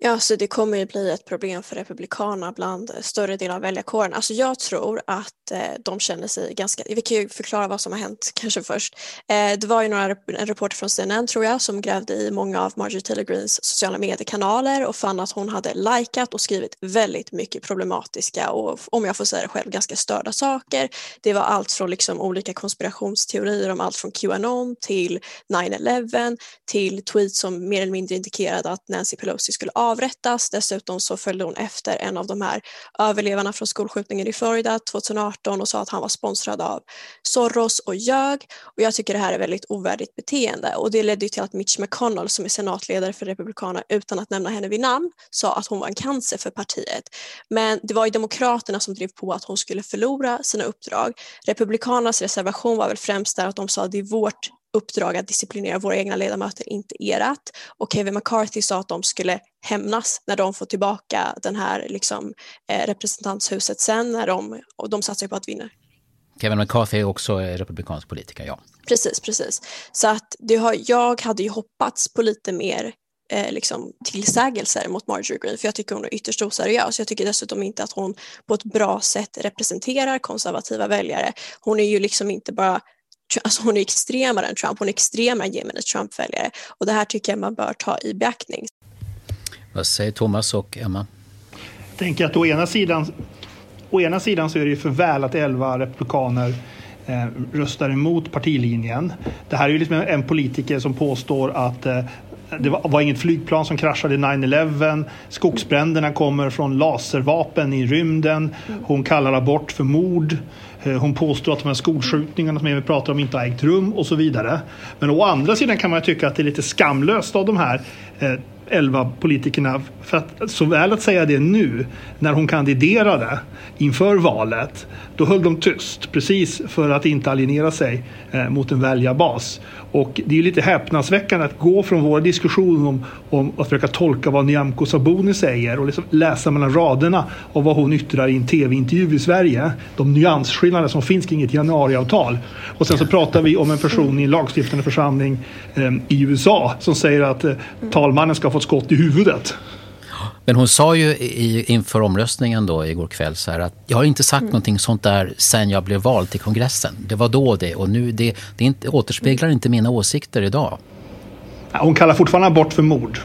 Ja, så det kommer ju bli ett problem för Republikanerna bland eh, större delar av väljarkåren. Alltså jag tror att eh, de känner sig ganska, vi kan ju förklara vad som har hänt kanske först. Eh, det var ju några, en reporter från CNN tror jag som grävde i många av Marjorie Taylor Greens sociala mediekanaler och fann att hon hade likat och skrivit väldigt mycket problematiska och om jag får säga det själv ganska störda saker. Det var allt från liksom olika konspirationsteorier om allt från Qanon till 9-11 till tweets som mer eller mindre indikerade att Nancy Pelosi skulle av avrättas. Dessutom så följde hon efter en av de här överlevarna från skolskjutningen i Florida 2018 och sa att han var sponsrad av Soros och ljög. Och jag tycker det här är väldigt ovärdigt beteende och det ledde till att Mitch McConnell som är senatledare för Republikanerna utan att nämna henne vid namn sa att hon var en cancer för partiet. Men det var ju Demokraterna som drev på att hon skulle förlora sina uppdrag. Republikanernas reservation var väl främst där att de sa att det är vårt uppdrag att disciplinera våra egna ledamöter, inte erat. Och Kevin McCarthy sa att de skulle hämnas när de får tillbaka den här liksom, eh, representanthuset sen, när de, och de satsar på att vinna. Kevin McCarthy är också republikansk politiker, ja. Precis, precis. Så att det har, jag hade ju hoppats på lite mer eh, liksom, tillsägelser mot Marjorie Greene för jag tycker hon är ytterst oseriös. Jag tycker dessutom inte att hon på ett bra sätt representerar konservativa väljare. Hon är ju liksom inte bara alltså hon är extremare än Trump, hon är extremare gemene Trump-väljare och det här tycker jag man bör ta i beaktning. Vad säger Thomas och Emma? Jag tänker att å ena sidan, å ena sidan så är det ju för väl att 11 republikaner eh, röstar emot partilinjen. Det här är ju liksom en politiker som påstår att eh, det var, var, inget flygplan som kraschade 9-11. Skogsbränderna kommer från laservapen i rymden. Hon kallar abort för mord. Eh, hon påstår att de här skolskjutningarna som vi pratar om inte har ägt rum och så vidare. Men å andra sidan kan man tycka att det är lite skamlöst av de här eh, elva politikerna. För att, så väl att säga det nu när hon kandiderade inför valet. Då höll de tyst precis för att inte alienera sig eh, mot en väljarbas. Och det är lite häpnadsväckande att gå från vår diskussion om, om att försöka tolka vad Nyamko Sabuni säger och liksom läsa mellan raderna av vad hon yttrar i en tv-intervju i Sverige. De nyansskillnader som finns kring ett januariavtal. Och sen så pratar vi om en person i en lagstiftande församling eh, i USA som säger att eh, talmannen ska ha fått skott i huvudet. Men hon sa ju i, inför omröstningen då igår kväll så här att jag har inte sagt mm. någonting sånt där sen jag blev vald till kongressen. Det var då det och nu det, det inte, återspeglar inte mina åsikter idag. Hon kallar fortfarande abort för mord.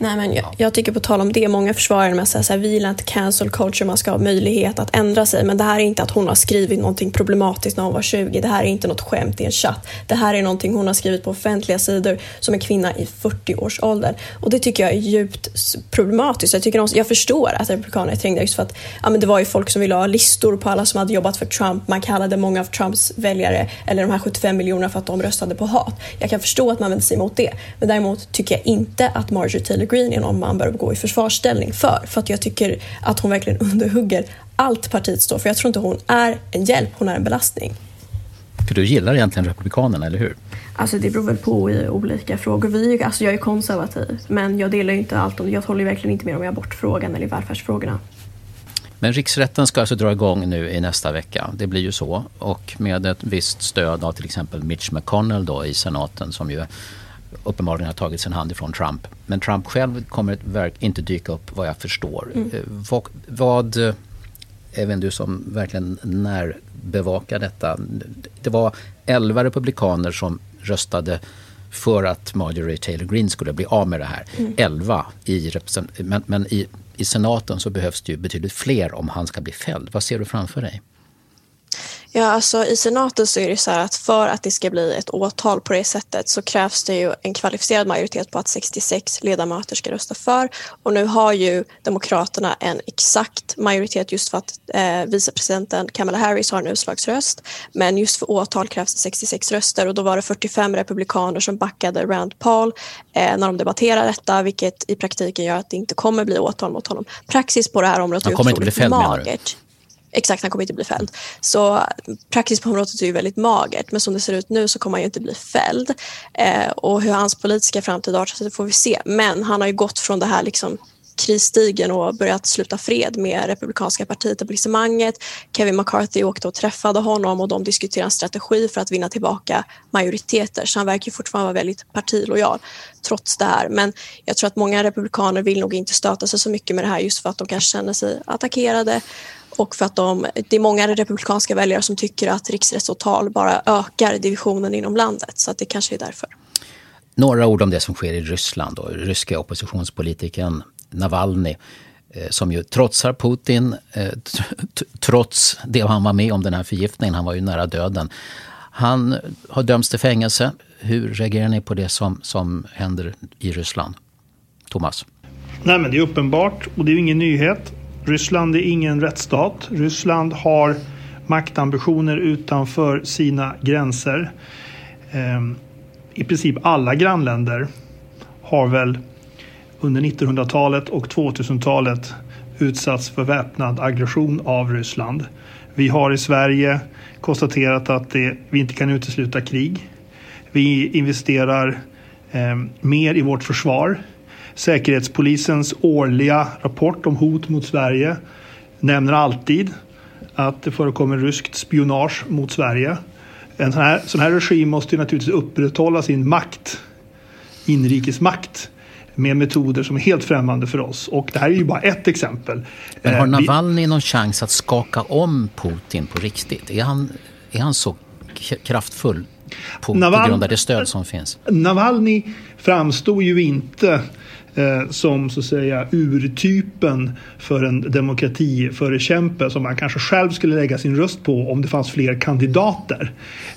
Nej, men jag, jag, tycker på tal om det, många försvarar med att vi gillar inte cancel culture, man ska ha möjlighet att ändra sig. Men det här är inte att hon har skrivit någonting problematiskt när hon var 20. Det här är inte något skämt i en chatt. Det här är någonting hon har skrivit på offentliga sidor som en kvinna i 40-årsåldern. Och det tycker jag är djupt problematiskt. Jag, tycker jag förstår att republikaner är trängda just för att ja, men det var ju folk som ville ha listor på alla som hade jobbat för Trump. Man kallade många av Trumps väljare, eller de här 75 miljonerna för att de röstade på hat. Jag kan förstå att man vänder sig emot det. Men däremot tycker jag inte att Marjorie Taylor Greene är någon man bör gå i försvarsställning för. För att jag tycker att hon verkligen underhugger allt partiet står för. Jag tror inte hon är en hjälp, hon är en belastning. För du gillar egentligen Republikanerna, eller hur? Alltså det beror väl på i olika frågor. Vi, alltså jag är konservativ, men jag delar ju inte allt. Om, jag håller verkligen inte med om abortfrågan eller välfärdsfrågorna. Men riksrätten ska alltså dra igång nu i nästa vecka. Det blir ju så. Och med ett visst stöd av till exempel Mitch McConnell då i senaten som ju uppenbarligen har tagit sin hand ifrån Trump. Men Trump själv kommer inte dyka upp vad jag förstår. Mm. Eh, vad, vad eh, även du som verkligen närbevakar detta. Det var elva republikaner som röstade för att Marjorie Taylor Greene skulle bli av med det här. Mm. 11 i men, men i, i senaten så behövs det ju betydligt fler om han ska bli fälld. Vad ser du framför dig? Ja, alltså i senaten så är det så här att för att det ska bli ett åtal på det sättet så krävs det ju en kvalificerad majoritet på att 66 ledamöter ska rösta för. Och nu har ju Demokraterna en exakt majoritet just för att eh, vicepresidenten Kamala Harris har en utslagsröst. Men just för åtal krävs det 66 röster och då var det 45 republikaner som backade Rand Paul eh, när de debatterade detta, vilket i praktiken gör att det inte kommer bli åtal mot honom. Praxis på det här området är otroligt magert. Exakt, han kommer inte bli fälld. Så praxis på området är ju väldigt magert men som det ser ut nu så kommer han ju inte bli fälld. Eh, och hur hans politiska framtid artar sig får vi se. Men han har ju gått från det här liksom krisstigen och börjat sluta fred med Republikanska partiet etablissemanget. Kevin McCarthy åkte och träffade honom och de diskuterade en strategi för att vinna tillbaka majoriteter. Så han verkar fortfarande vara väldigt partilojal trots det här. Men jag tror att många republikaner vill nog inte stöta sig så mycket med det här just för att de kanske känner sig attackerade och för att de, det är många republikanska väljare som tycker att riksrättsåtal bara ökar divisionen inom landet. Så att det kanske är därför. Några ord om det som sker i Ryssland. Och ryska oppositionspolitikern Navalny eh, som ju trotsar Putin eh, trots det han var med om, den här förgiftningen. Han var ju nära döden. Han har dömts till fängelse. Hur reagerar ni på det som, som händer i Ryssland? Thomas? Nej, men det är uppenbart och det är ingen nyhet Ryssland är ingen rättsstat. Ryssland har maktambitioner utanför sina gränser. Ehm, I princip alla grannländer har väl under 1900-talet och 2000-talet utsatts för väpnad aggression av Ryssland. Vi har i Sverige konstaterat att det, vi inte kan utesluta krig. Vi investerar eh, mer i vårt försvar Säkerhetspolisens årliga rapport om hot mot Sverige nämner alltid att det förekommer ryskt spionage mot Sverige. En sån här, sån här regim måste naturligtvis upprätthålla sin makt, inrikesmakt med metoder som är helt främmande för oss. Och det här är ju bara ett exempel. Men har eh, Navalny någon chans att skaka om Putin på riktigt? Är han, är han så kraftfull på, Naval på grund av det stöd som finns? Navalny framstod ju inte Eh, som så att säga urtypen för en demokratiförkämpe som man kanske själv skulle lägga sin röst på om det fanns fler kandidater.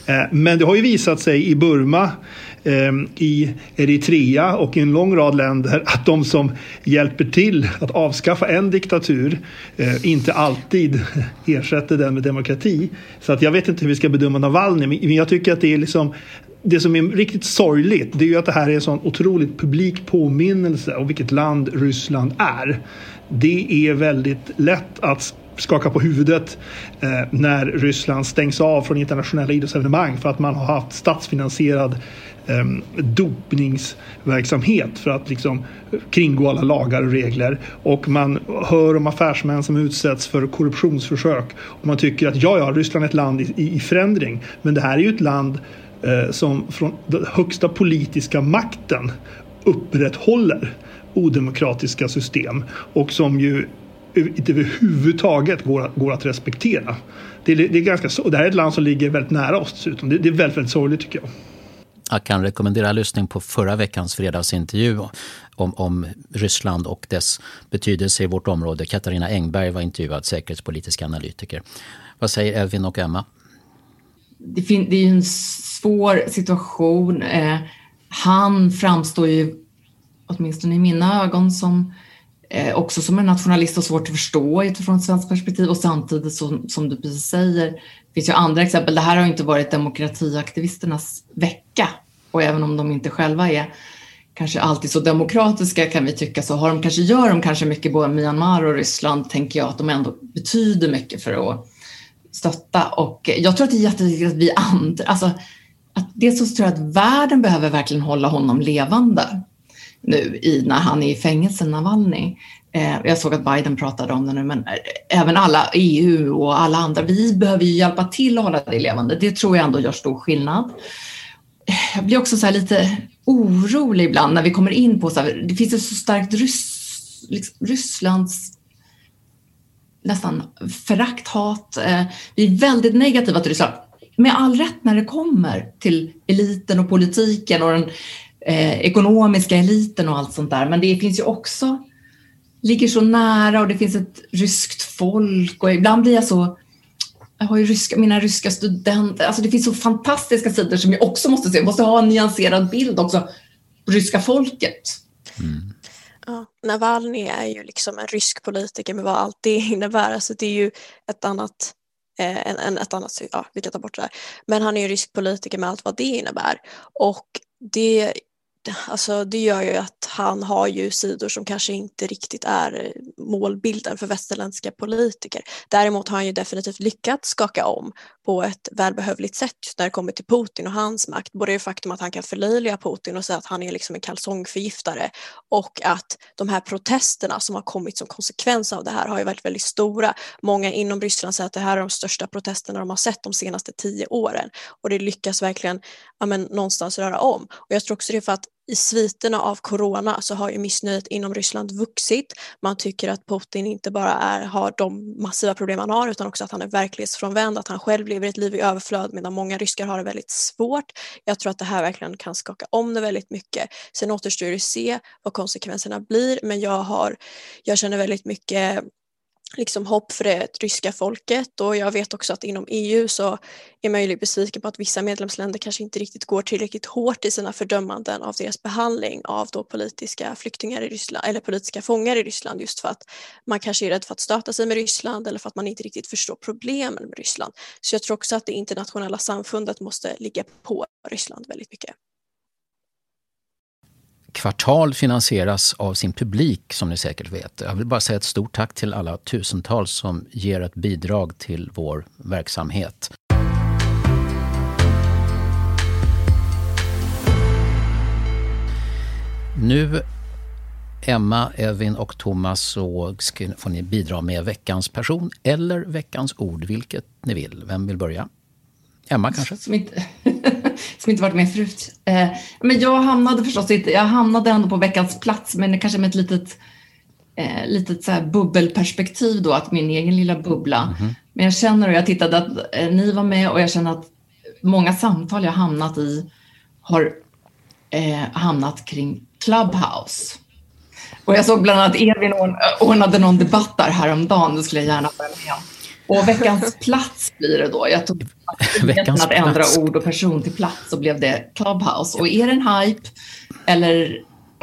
Eh, men det har ju visat sig i Burma eh, i Eritrea och i en lång rad länder att de som hjälper till att avskaffa en diktatur eh, inte alltid ersätter den med demokrati. Så att jag vet inte hur vi ska bedöma Navalny men jag tycker att det är liksom det som är riktigt sorgligt det är ju att det här är en sån otroligt publik påminnelse om vilket land Ryssland är. Det är väldigt lätt att skaka på huvudet eh, när Ryssland stängs av från internationella idrottsevenemang för att man har haft statsfinansierad eh, dopningsverksamhet för att liksom kringgå alla lagar och regler. Och man hör om affärsmän som utsätts för korruptionsförsök. Och man tycker att ja, ja, Ryssland är ett land i, i, förändring. Men det här är ju ett land som från den högsta politiska makten upprätthåller odemokratiska system och som ju inte överhuvudtaget går, går att respektera. Det, det, är ganska, det här är ett land som ligger väldigt nära oss dessutom. Det, det är väldigt, väldigt sorgligt tycker jag. Jag kan rekommendera lyssning på förra veckans fredagsintervju om, om Ryssland och dess betydelse i vårt område. Katarina Engberg var intervjuad, säkerhetspolitisk analytiker. Vad säger Elvin och Emma? Det, fin- det är en svår situation. Eh, han framstår ju, åtminstone i mina ögon, som eh, också som en nationalist och svårt att förstå utifrån ett svenskt perspektiv och samtidigt som, som du precis säger, det finns ju andra exempel. Det här har inte varit demokratiaktivisternas vecka och även om de inte själva är kanske alltid så demokratiska kan vi tycka så har de kanske, gör de kanske mycket både Myanmar och Ryssland tänker jag att de ändå betyder mycket för att stötta. Och jag tror att det är jätteviktigt att vi andra, alltså att dels så tror jag att världen behöver verkligen hålla honom levande nu i, när han är i fängelse, Navalny. Eh, jag såg att Biden pratade om det nu, men eh, även alla EU och alla andra, vi behöver ju hjälpa till att hålla det levande. Det tror jag ändå gör stor skillnad. Eh, jag blir också så lite orolig ibland när vi kommer in på så här, det finns ett så starkt Ryss, liksom, Rysslands nästan förakt, hat. Eh, vi är väldigt negativa till Ryssland. Med all rätt när det kommer till eliten och politiken och den eh, ekonomiska eliten och allt sånt där. Men det finns ju också, ligger så nära och det finns ett ryskt folk och ibland blir jag så jag har ju ryska, mina ryska studenter, alltså det finns så fantastiska sidor som jag också måste se. Jag måste ha en nyanserad bild också på ryska folket. Mm. Ja, Navalny är ju liksom en rysk politiker med vad allt det innebär. Alltså det är ju ett annat, eh, ett annat, ja vi kan ta bort det där. Men han är ju rysk politiker med allt vad det innebär. Och det alltså det gör ju att han har ju sidor som kanske inte riktigt är eh, målbilden för västerländska politiker. Däremot har han ju definitivt lyckats skaka om på ett välbehövligt sätt just när det kommer till Putin och hans makt. Både det faktum att han kan förlöjliga Putin och säga att han är liksom en kalsongförgiftare och att de här protesterna som har kommit som konsekvens av det här har ju varit väldigt stora. Många inom Ryssland säger att det här är de största protesterna de har sett de senaste tio åren och det lyckas verkligen ja, men, någonstans röra om. Och jag tror också det är för att i sviterna av corona så har ju missnöjet inom Ryssland vuxit. Man tycker att Putin inte bara är, har de massiva problem han har utan också att han är verklighetsfrånvänd, att han själv lever ett liv i överflöd medan många ryskar har det väldigt svårt. Jag tror att det här verkligen kan skaka om det väldigt mycket. Sen återstår det att se vad konsekvenserna blir men jag, har, jag känner väldigt mycket liksom hopp för det ryska folket och jag vet också att inom EU så är man ju besviken på att vissa medlemsländer kanske inte riktigt går tillräckligt hårt i sina fördömanden av deras behandling av då politiska flyktingar i Ryssland eller politiska fångar i Ryssland just för att man kanske är rädd för att stöta sig med Ryssland eller för att man inte riktigt förstår problemen med Ryssland. Så jag tror också att det internationella samfundet måste ligga på Ryssland väldigt mycket. Kvartal finansieras av sin publik som ni säkert vet. Jag vill bara säga ett stort tack till alla tusentals som ger ett bidrag till vår verksamhet. Nu Emma, Evin och Thomas så får ni bidra med veckans person eller veckans ord, vilket ni vill. Vem vill börja? Emma kanske? Som inte, som inte varit med förut. Eh, men jag hamnade förstås inte, jag hamnade ändå på veckans plats men kanske med ett litet, eh, litet så bubbelperspektiv då, att min egen lilla bubbla. Mm. Men jag känner och jag tittade att eh, ni var med och jag känner att många samtal jag hamnat i har eh, hamnat kring Clubhouse. Och jag såg bland annat Evin ordnade någon debatt där häromdagen, det skulle jag gärna vara med. Och veckans plats blir det då. Jag tog veckans att ändra plats. ord och person till plats och blev det Clubhouse. Och är det en hype eller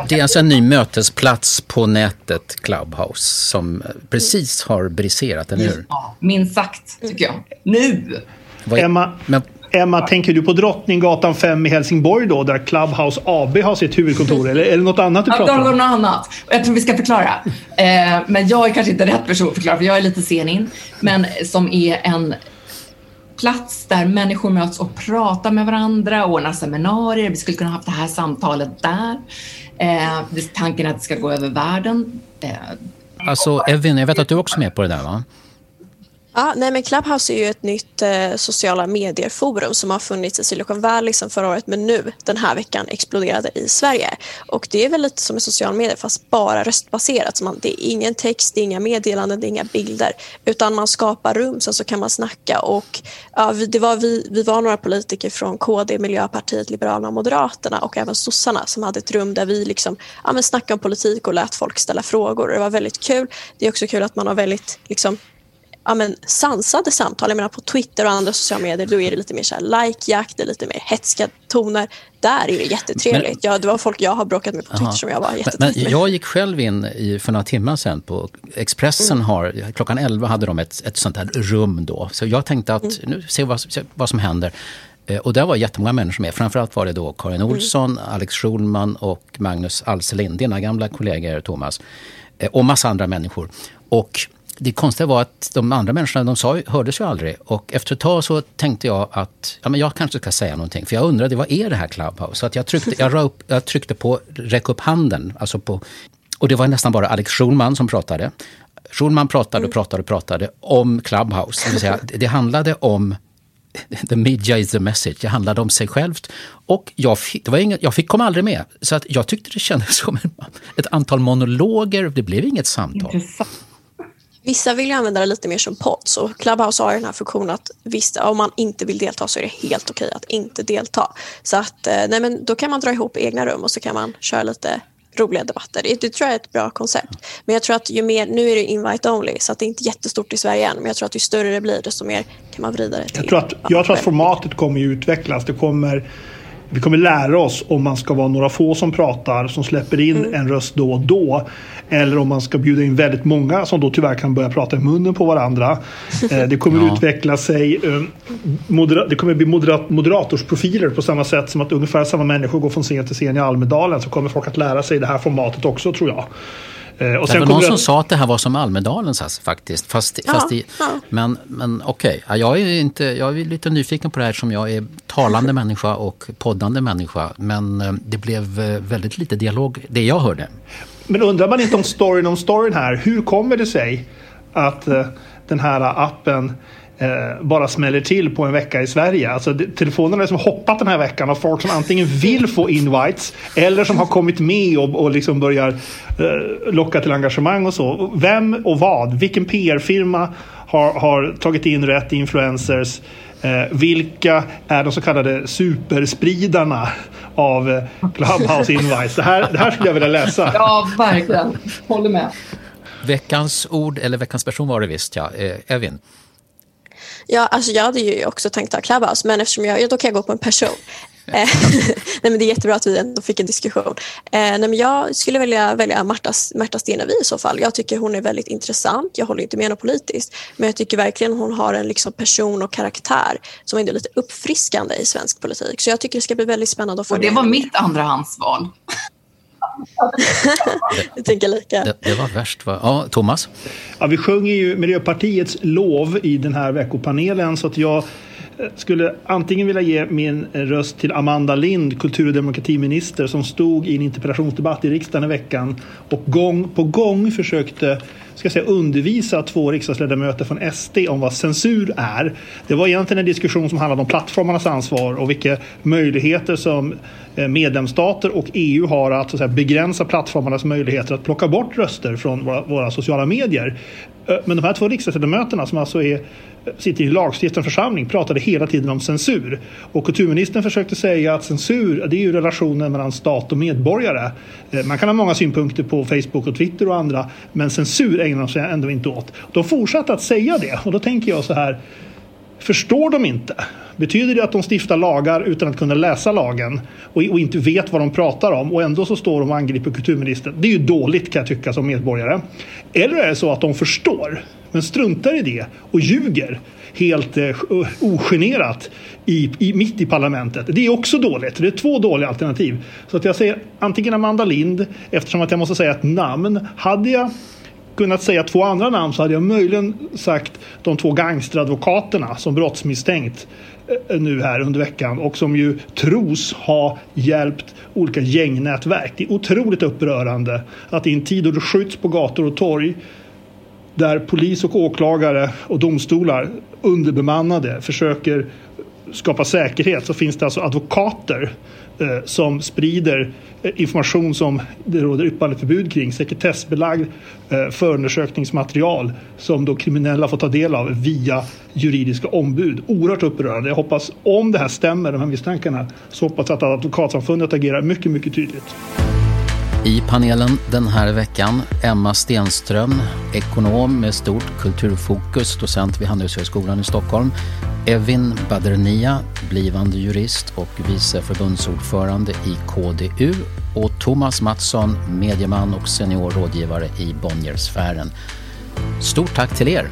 det är alltså en ny mötesplats på nätet, Clubhouse, som precis har briserat, eller hur? Ja, minst sagt, tycker jag. Nu! Emma, men, Emma, tänker du på Drottninggatan 5 i Helsingborg då, där Clubhouse AB har sitt huvudkontor? Eller är det något annat du pratar om? Ja, något annat. jag tror vi ska förklara. Eh, men jag är kanske inte rätt person att förklara, för jag är lite sen in. Men som är en plats där människor möts och pratar med varandra, ordnar seminarier. Vi skulle kunna ha haft det här samtalet där. Eh, tanken är att det ska gå över världen. Eh, alltså, Evin, jag vet att du också är med på det där, va? Ja, nej men Clubhouse är ju ett nytt eh, sociala medier-forum som har funnits i Silicon Valley sedan förra året men nu den här veckan exploderade i Sverige. Och det är väl lite som en social medier fast bara röstbaserat. Så man, det är ingen text, det är inga meddelanden, det är inga bilder utan man skapar rum sen så kan man snacka och ja, vi, det var vi, vi var några politiker från KD, Miljöpartiet, Liberalerna och Moderaterna och även sossarna som hade ett rum där vi liksom, ja, men snackade om politik och lät folk ställa frågor. Det var väldigt kul. Det är också kul att man har väldigt liksom, ja, men, sansade samtal. Jag menar på Twitter och andra sociala medier då är det lite mer så like-jakt, det är lite mer hetska toner. Där är det jättetrevligt. Men, ja, det var folk jag har bråkat med på Twitter aha. som jag var jättetrevligt med. Jag gick själv in i, för några timmar sedan på Expressen mm. har, klockan 11 hade de ett, ett sånt här rum då. Så jag tänkte att mm. nu ser vi vad, vad som händer. Eh, och där var jättemånga människor med. Framförallt var det då Karin mm. Olsson, mm. Alex Schulman och Magnus Alselin, dina gamla kollegor Thomas. Eh, och massa andra människor. Och det konstiga var att de andra människorna de sa, hördes ju aldrig. Och efter ett tag så tänkte jag att ja, men jag kanske ska säga någonting. För jag undrade, vad är det här Clubhouse? Så att jag, tryckte, jag, upp, jag tryckte på räck upp handen. Alltså på, och det var nästan bara Alex Schulman som pratade. Schulman pratade och pratade och pratade om Clubhouse. Det, vill säga, det handlade om The media is the message. Det handlade om sig självt. Och jag fick, det var inget, jag fick komma aldrig med. Så att jag tyckte det kändes som ett antal monologer. Det blev inget samtal. Intressant. Vissa vill ju använda det lite mer som podd, så Clubhouse har den här funktionen att visst, om man inte vill delta så är det helt okej att inte delta. Så att, eh, nej men då kan man dra ihop egna rum och så kan man köra lite roliga debatter. Det, det tror jag är ett bra koncept. Men jag tror att ju mer, nu är det invite only så att det är inte jättestort i Sverige än, men jag tror att ju större det blir desto mer kan man vrida det till. Jag tror att, jag tror att formatet kommer ju utvecklas. Det kommer vi kommer lära oss om man ska vara några få som pratar, som släpper in mm. en röst då och då. Eller om man ska bjuda in väldigt många som då tyvärr kan börja prata i munnen på varandra. Eh, det kommer ja. utveckla sig. Eh, det kommer bli moderat, moderatorsprofiler på samma sätt som att ungefär samma människor går från scen till scen i Almedalen. Så kommer folk att lära sig det här formatet också tror jag. Eh, och det var någon som sa att det här var som Almedalen faktiskt. Fast, ja, fast i, ja. Men, men okej, okay. jag, är inte, jag är lite nyfiken på det här som jag är talande människa och poddande människa. Men eh, det blev eh, väldigt lite dialog, det jag hörde. Men undrar man inte om storyn om storyn här. Hur kommer det sig att den här appen eh, bara smäller till på en vecka i Sverige. Alltså, det, telefonerna som hoppat den här veckan av folk som antingen vill få invites eller som har kommit med och, och liksom börjar eh, locka till engagemang och så. Vem och vad? Vilken PR-firma har, har tagit in rätt influencers? Eh, vilka är de så kallade superspridarna av eh, Clubhouse Invites? Det här, det här skulle jag vilja läsa. Ja, verkligen. Håller med. Veckans ord, eller veckans person var det visst, ja. Eh, Evin. Ja, alltså jag hade ju också tänkt ha Clubhouse, men eftersom jag, ja, då kan jag gå på en person. Eh, nej, men det är jättebra att vi ändå fick en diskussion. Eh, nej, men jag skulle vilja välja Marta, Marta Stenevi i så fall. Jag tycker hon är väldigt intressant. Jag håller inte med henne politiskt, men jag tycker verkligen hon har en liksom person och karaktär som är lite uppfriskande i svensk politik. Så jag tycker det ska bli väldigt spännande att få Och det var mitt andrahandsval. Jag tänker lika. Det, det, var värst. Va? Ja, Thomas? Ja, vi sjunger ju Miljöpartiets lov i den här veckopanelen så att jag eh, skulle antingen vilja ge min röst till Amanda Lind, kultur och demokratiminister som stod i en interpellationsdebatt i riksdagen i veckan och gång på gång försökte ska säga, undervisa två riksdagsledamöter från SD om vad censur är. Det var egentligen en diskussion som handlade om plattformarnas ansvar och vilka möjligheter som eh, medlemsstater och EU har att, att säga, begränsa plattformarnas möjligheter att plocka bort röster från våra, våra sociala medier. Eh, men de här två riksdagsledamöterna som alltså är eh, sitter i en lagstiftande församling pratade hela tiden om censur. Och kulturministern försökte säga att censur det är ju relationen mellan stat och medborgare. Man kan ha många synpunkter på Facebook och Twitter och andra men censur ägnar de sig ändå inte åt. De fortsatte att säga det och då tänker jag så här Förstår de inte? Betyder det att de stiftar lagar utan att kunna läsa lagen och, och, inte vet vad de pratar om och ändå så står de och angriper kulturministern? Det är ju dåligt kan jag tycka som medborgare. Eller är det så att de förstår men struntar i det och ljuger helt eh, ogenerat i, i, mitt i parlamentet. Det är också dåligt. Det är två dåliga alternativ. Så att jag säger antingen Amanda Lind eftersom att jag måste säga ett namn. Hade jag kunnat säga två andra namn så hade jag möjligen sagt de två gangsteradvokaterna som brottsmisstänkt eh, nu här under veckan och som ju tros ha hjälpt olika gängnätverk. Det är otroligt upprörande att i en tid då det skjuts på gator och torg där polis och åklagare och domstolar underbemannade försöker skapa säkerhet så finns det alltså advokater Eh, som sprider eh, information som det råder yppandeförbud kring, sekretessbelagd eh, förundersökningsmaterial som då kriminella får ta del av via juridiska ombud. Oerhört upprörande. Jag hoppas, om det här stämmer, de här misstankarna, så hoppas jag att Advokatsamfundet agerar mycket, mycket tydligt. I panelen den här veckan Emma Stenström, ekonom med stort kulturfokus, docent vid Handelshögskolan i Stockholm. Evin Badernia, blivande jurist och vice förbundsordförande i KDU. Och Thomas Mattsson, medieman och senior rådgivare i Bonniersfären. Stort tack till er!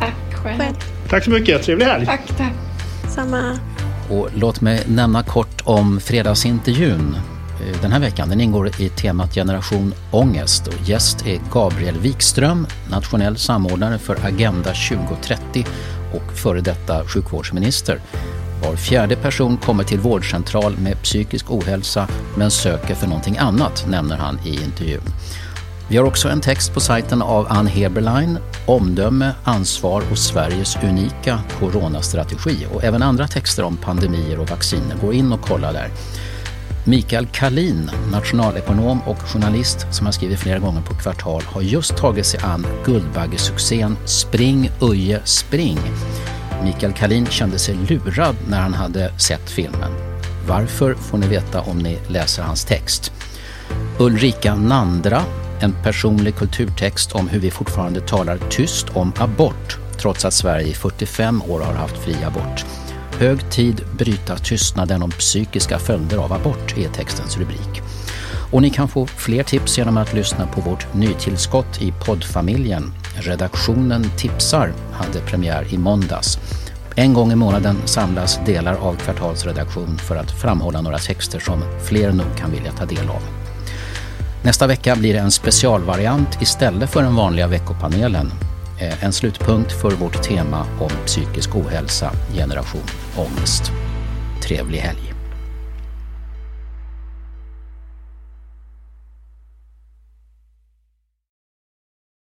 Tack själv! Tack så mycket, trevlig helg! Tack, tack! Samma! Och låt mig nämna kort om fredagsintervjun Eh, den här veckan den ingår i temat Generation Ångest och gäst är Gabriel Wikström, nationell samordnare för Agenda 2030 och före detta sjukvårdsminister. Var fjärde person kommer till vårdcentral med psykisk ohälsa men söker för någonting annat, nämner han i intervjun. Vi har också en text på sajten av Ann Heberlein, Omdöme, ansvar och Sveriges unika coronastrategi och även andra texter om pandemier och vacciner. Gå in och kolla där. Mikael Kalin, nationalekonom och journalist som har skrivit flera gånger på Kvartal, har just tagit sig an Guldbaggesuccén Spring Uje Spring. Mikael Kalin kände sig lurad när han hade sett filmen. Varför får ni veta om ni läser hans text. Ulrika Nandra, en personlig kulturtext om hur vi fortfarande talar tyst om abort trots att Sverige i 45 år har haft fri abort. Hög tid bryta tystnaden om psykiska följder av abort är textens rubrik. Och ni kan få fler tips genom att lyssna på vårt nytillskott i poddfamiljen. Redaktionen tipsar hade premiär i måndags. En gång i månaden samlas delar av kvartalsredaktion för att framhålla några texter som fler nog kan vilja ta del av. Nästa vecka blir det en specialvariant istället för den vanliga veckopanelen. Eh, en slutpunkt för vårt tema om psykisk ohälsa, generation ångest. Trevlig helg!